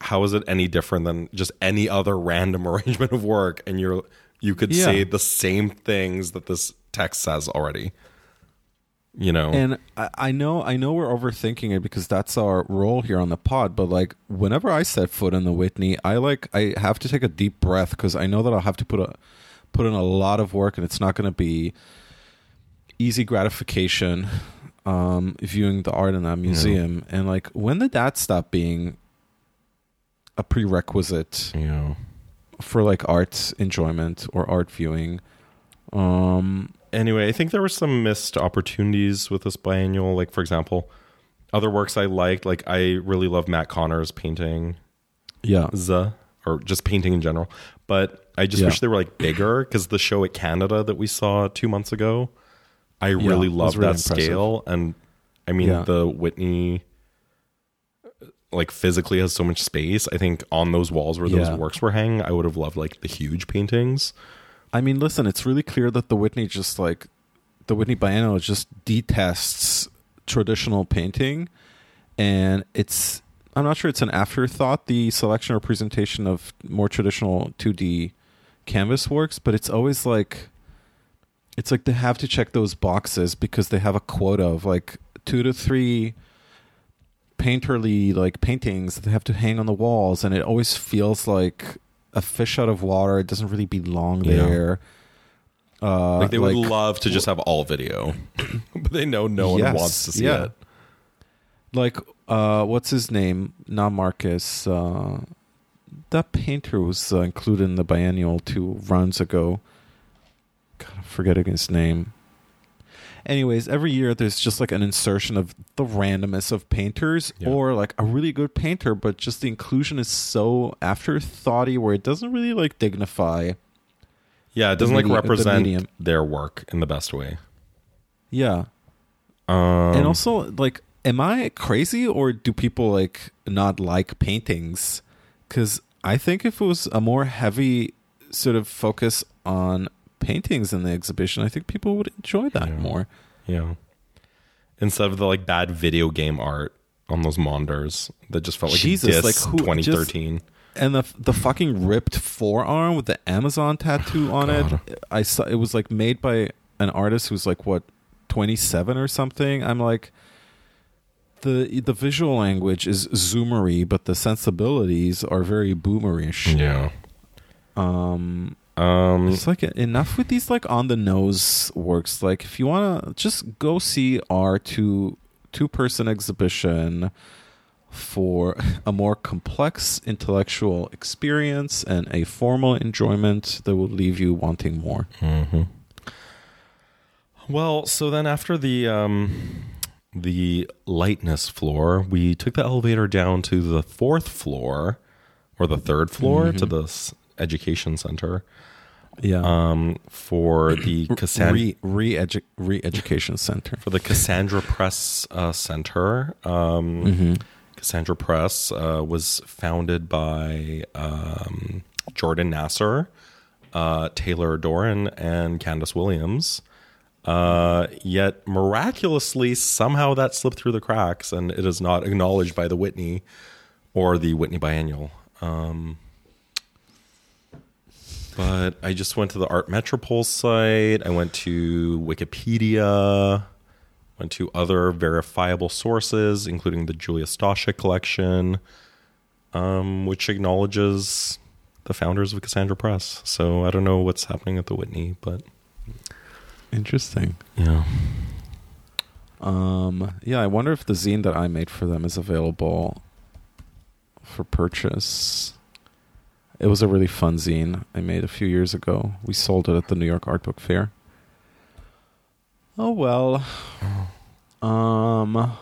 How is it any different than just any other random <laughs> arrangement of work and you're you could yeah. say the same things that this text says already. You know. And I, I know I know we're overthinking it because that's our role here on the pod, but like whenever I set foot in the Whitney, I like I have to take a deep breath because I know that I'll have to put a put in a lot of work and it's not going to be easy gratification um, viewing the art in that museum. And like, when did that stop being a prerequisite Yeah. for like art enjoyment or art viewing? Um, Anyway, I think there were some missed opportunities with this biennial. Like, for example, other works I liked, like I really love Matt Connors painting, yeah, Z, or just painting in general. But I just Yeah. wish they were like bigger because the show at Canada that we saw two months ago, I really it was loved really that impressive. scale. And I mean, Yeah. the Whitney like physically has so much space. I think on those walls where those Yeah. works were hanging, I would have loved like the huge paintings. I mean, listen, it's really clear that the Whitney just like the Whitney Biennial just detests traditional painting, and it's I'm not sure it's an afterthought the selection or presentation of more traditional 2D canvas works, but it's always like it's like they have to check those boxes because they have a quota of like two to three painterly like paintings that they have to hang on the walls and it always feels like a fish out of water it doesn't really belong Yeah. there uh like they would love to just have all video, <clears throat> but they know no one Yes, wants to see yeah. it. like uh what's his name? Not marcus uh that painter was uh, included in the biennial two runs ago. God i'm forgetting his name. Anyways every year there's just like an insertion of the randomness of painters Yeah. or like a really good painter but just the inclusion is so afterthoughty where it doesn't really like dignify. Yeah, it doesn't like medi- the represent their work in the best way. yeah. Um, and also like am i crazy or do people like not like paintings because i think if it was a more heavy sort of focus on paintings in the exhibition i think people would enjoy that Yeah. more yeah, instead of the like bad video game art on those monitors that just felt like Jesus, like, who- 2013. and the the fucking ripped forearm with the amazon tattoo <sighs> on God. it i saw it was like made by an artist who's like what 27 or something i'm like the the visual language is zoomery but the sensibilities are very boomerish yeah. um Um, it's like enough with these like on the nose works like if you want to just go see our two two person exhibition for a more complex intellectual experience and a formal enjoyment that will leave you wanting more mhm. Well, so then after the um, the lightness floor, we took the elevator down to the fourth floor or the third floor to the education center yeah um, for the Cassandra <clears throat> re re-education center for the Cassandra Press uh, Center. Um, mm-hmm. Cassandra Press uh, was founded by um, Jordan Nassar, uh, Taylor Doran, and Candace Williams. Uh, yet miraculously, somehow that slipped through the cracks, and it is not acknowledged by the Whitney or the Whitney Biennial. Um, but I just went to the Art Metropole site. I went to Wikipedia went to other verifiable sources, including the Julia Stoschek collection, um, which acknowledges the founders of Cassandra Press. So I don't know what's happening at the Whitney, but interesting yeah. Um, yeah, I wonder if the zine that I made for them is available for purchase. It was a really fun zine I made a few years ago. We sold it at the New York Art Book Fair. Oh well. Um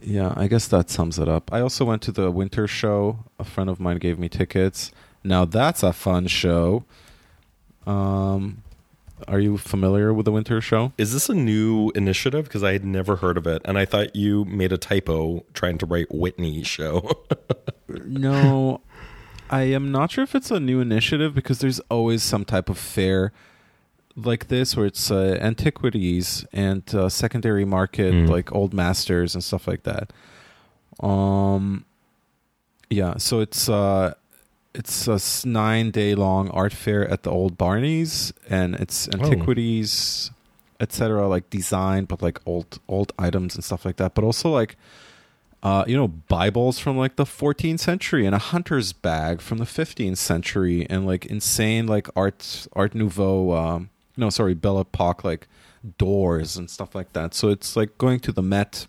Yeah, I guess that sums it up. I also went to the winter show. A friend of mine gave me tickets. Now that's a fun show. Um are you familiar with the winter show? Is this a new initiative? Because I had never heard of it, and I thought you made a typo trying to write Whitney show. <laughs> no, I am not sure if it's a new initiative because there's always some type of fair like this where it's uh, antiquities and uh, secondary market Mm. like old masters and stuff like that. Um, yeah, so it's uh, it's a nine day long art fair at the old Barney's, and it's antiquities, etc. Like design, but like old old items and stuff like that. But also like uh, you know, Bibles from like the 14th century and a hunter's bag from the 15th century and like insane like art Art Nouveau, um, no, sorry, Belle Epoque, like doors and stuff like that. So it's like going to the Met.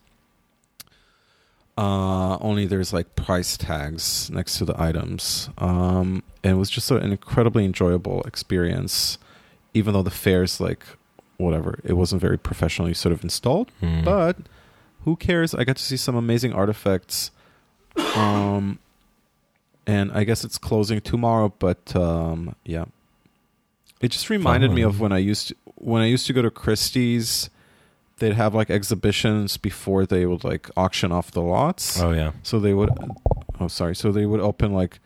Uh, only there's like price tags next to the items. Um, and it was just an incredibly enjoyable experience, even though the fair's like whatever. It wasn't very professionally sort of installed, Hmm. but who cares? I got to see some amazing artifacts. Um, and I guess it's closing tomorrow, but um, yeah, it just reminded me of when I used to, when I used to go to Christie's. They'd have like exhibitions before they would like auction off the lots. oh yeah. So they would, oh sorry, so they would open like,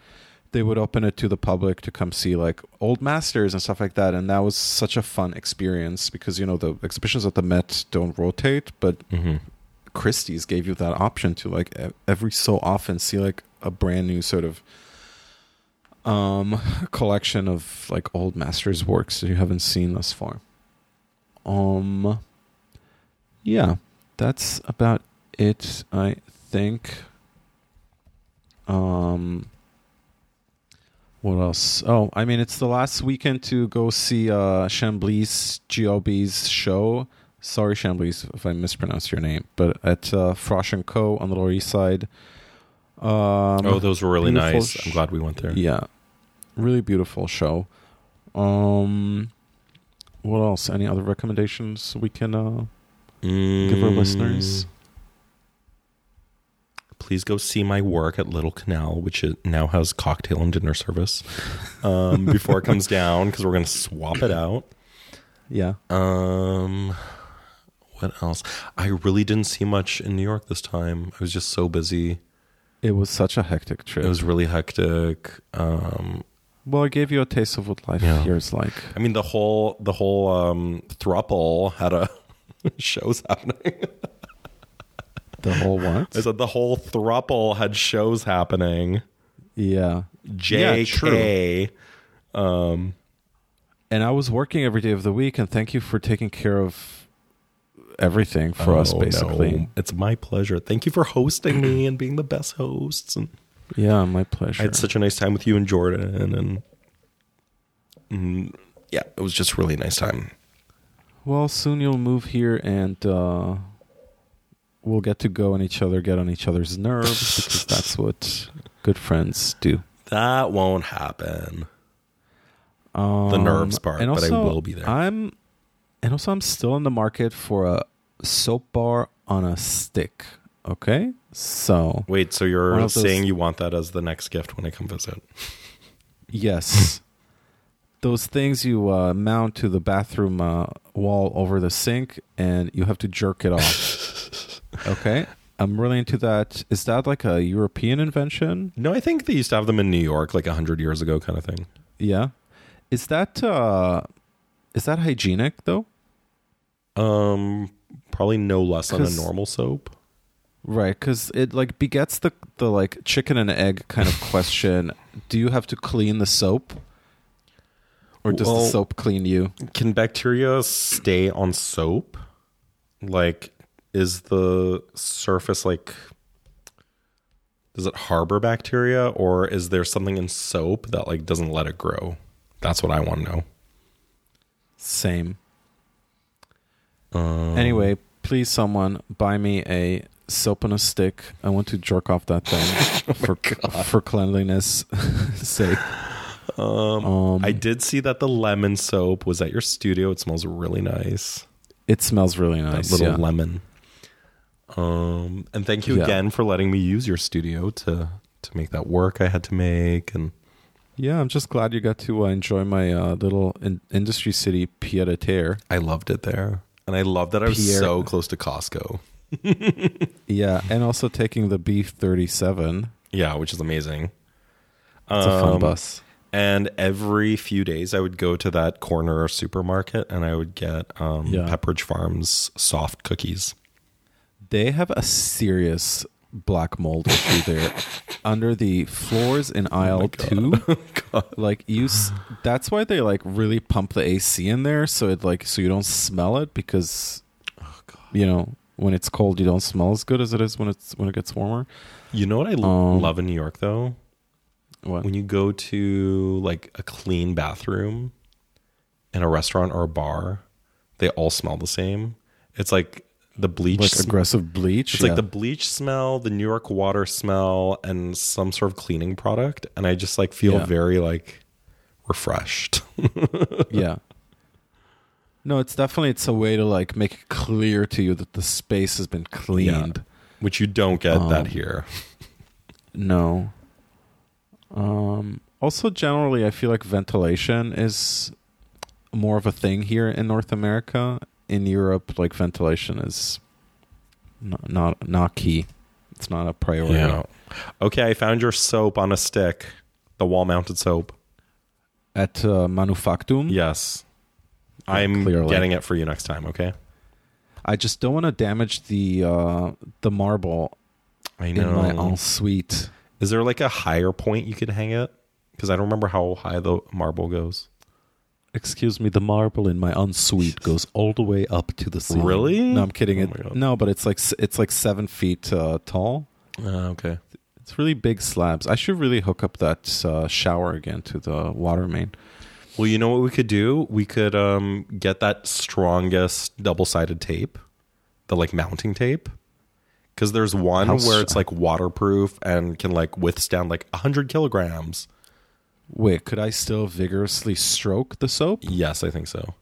they would open it to the public to come see like old masters and stuff like that, and that was such a fun experience because you know the exhibitions at the Met don't rotate, but hmm Christie's gave you that option to like every so often see like a brand new sort of um <laughs> collection of like old masters works that you haven't seen thus far. Um yeah, that's about it I think. Um what else? Oh, I mean it's the last weekend to go see uh Chambly's GOB's show sorry Chambly's if I mispronounced your name, but at uh, Frosh and Co on the Lower East Side. Um, oh, those were really nice. sh- I'm glad we went there. yeah, really beautiful show. Um, what else? Any other recommendations we can uh, give our Mm, listeners? Please go see my work at Little Canal, which now has cocktail and dinner service. Um, <laughs> before it comes down, because we're going to swap it out. Yeah, Um, what else? I really didn't see much in New York this time. I was just so busy. it was such a hectic trip. It was really hectic. Um, well, I gave you a taste of what life Yeah. here is like. I mean, the whole the whole um, thruple had a <laughs> shows happening. <laughs> The whole what? I said the whole thruple had shows happening. yeah, JK. true. um, and I was working every day of the week, and thank you for taking care of everything for us, oh, basically. no. It's my pleasure. Thank you for hosting me and being the best hosts. And Yeah, my pleasure. I had such a nice time with you and Jordan, and mm, yeah, it was just a really nice time. Well, soon you'll move here and uh, we'll get to go on each other, get on each other's nerves because <laughs> that's what good friends do. That won't happen. Um, the nerves part, and but I will be there. I'm, and also I'm still in the market for a soap bar on a stick. Okay, so Wait, so you're of those- saying you want that as the next gift when I come visit? yes, those things you uh, mount to the bathroom uh, wall over the sink, and you have to jerk it off. <laughs> okay, I'm really into that. Is that like a European invention? No, I think they used to have them in New York like a hundred years ago, kind of thing. Yeah. Is that uh is that hygienic though? Um, probably no less than a normal soap. Right, cuz it like begets the the like chicken and egg kind of <laughs> question. Do you have to clean the soap? Or does Well- the soap clean you? Can bacteria stay on soap? Like, is the surface like? Does it harbor bacteria, or is there something in soap that like doesn't let it grow? That's what I want to know. Same. Um, Anyway, please someone buy me a soap on a stick. I want to jerk off that thing <laughs> for for cleanliness <laughs> sake. Um, Um, I did see that the lemon soap was at your studio. It smells really nice. it smells really nice. that little yeah. lemon. Um, and thank you Yeah. again for letting me use your studio to to make that work I had to make. And Yeah, I'm just glad you got to uh, enjoy my uh, little in- industry city pied a terre. I loved it there. And I love that I was Pierre- so close to Costco. <laughs> Yeah, and also taking the B37. Yeah, which is amazing. It's a fun Um, bus. And every few days, I would go to that corner supermarket and I would get um, Yeah. Pepperidge Farms soft cookies. They have a serious black mold issue there. <laughs> Under the floors in aisle two, <laughs> like you, s- that's why they like really pump the AC in there, so it like so you don't smell it because, you know, when it's cold, you don't smell as good as it is when it's when it gets warmer. You know what i Um, love in New York though? What? When you go to like a clean bathroom in a restaurant or a bar, they all smell the same. It's like the bleach. Like sm- aggressive bleach. it's yeah. like the bleach smell, the New York water smell, and some sort of cleaning product. And I just like feel Yeah. very like refreshed. <laughs> yeah. No, it's definitely it's a way to like make it clear to you that the space has been cleaned. Which you don't get Um, that here. No. Um also generally I feel like ventilation is more of a thing here in North America. In Europe like ventilation is not not, not key. It's not a priority. Yeah. Okay, I found your soap on a stick. The wall mounted soap. At uh, Manufactum, Yes. Yeah, I'm clearly. getting it for you next time, okay? I just don't want to damage the uh, the marble I in my ensuite. Is there like a higher point you could hang it? Because I don't remember how high the marble goes. Excuse me, the marble in my ensuite goes all the way up to the ceiling. Really? No, I'm kidding. Oh it, no, but it's like it's like seven feet uh, tall. Uh, okay. It's really big slabs. I should really hook up that uh, shower again to the water main. Well, you know what we could do? We could um, get that strongest double sided tape, the like mounting tape. Because there's one where it's like waterproof and can like withstand like 100 kilograms. Wait, could I still vigorously stroke the soap? Yes, I think so.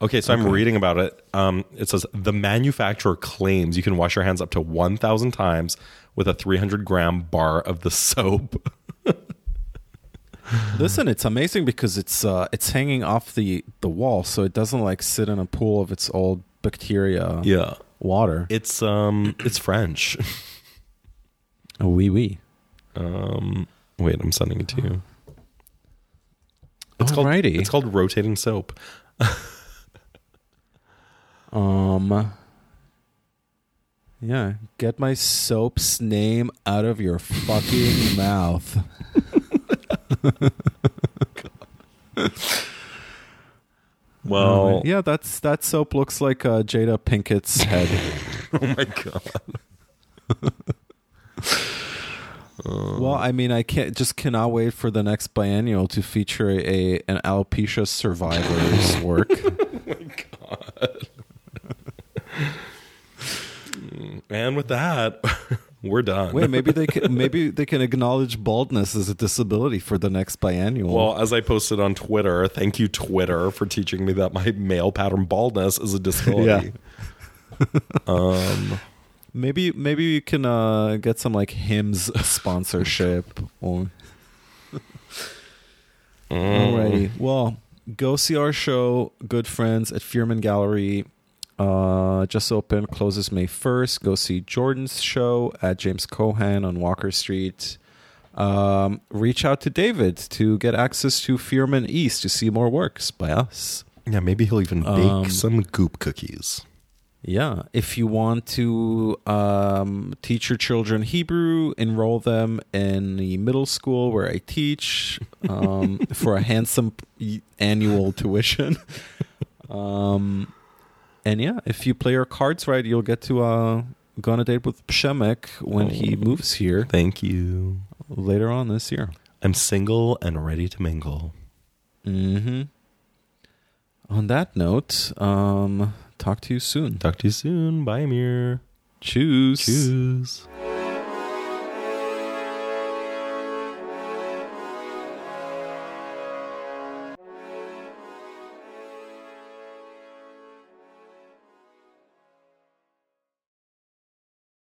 Okay, so I'm reading about it. Um, it says the manufacturer claims you can wash your hands up to 1,000 times with a 300 gram bar of the soap. <laughs> Listen, it's amazing because it's uh, it's hanging off the the wall, so it doesn't like sit in a pool of its old bacteria yeah, water. it's um, it's French. Oh, wee wee. Um, wait, I'm sending it to you. It's called Alrighty. it's called rotating soap. <laughs> Um. Yeah, get my soap's name out of your fucking <laughs> mouth. <laughs> Well, yeah, that's that soap looks like uh, Jada Pinkett's head. <laughs> oh my god. <laughs> well, I mean, I can't just cannot wait for the next biennial to feature a an alopecia survivor's <laughs> work. Oh my god. and with that, we're done. Wait, maybe they can <laughs> maybe they can acknowledge baldness as a disability for the next biennial. Well, as I posted on Twitter, thank you Twitter for teaching me that my male pattern baldness is a disability. <laughs> um, maybe maybe you can uh, get some like Hims sponsorship. or Alrighty. Well, go see our show, Good Friends at Fierman Gallery. Uh, just open, closes May 1st. Go see Jordan's show at James Cohan on Walker Street. Um, reach out to David to get access to Fierman East to see more works by us. yeah, maybe he'll even bake Um, some goop cookies. Yeah. If you want to um, teach your children Hebrew, enroll them in the middle school where I teach um, <laughs> for a handsome annual tuition. <laughs> Um, and yeah, if you play your cards right, you'll get to uh, go on a date with Pshemek when he moves here Thank you. later on this year. I'm single and ready to mingle. Mm hmm On that note, um, talk to you soon. Talk to you soon. Bye, Amir. Choose. Choose.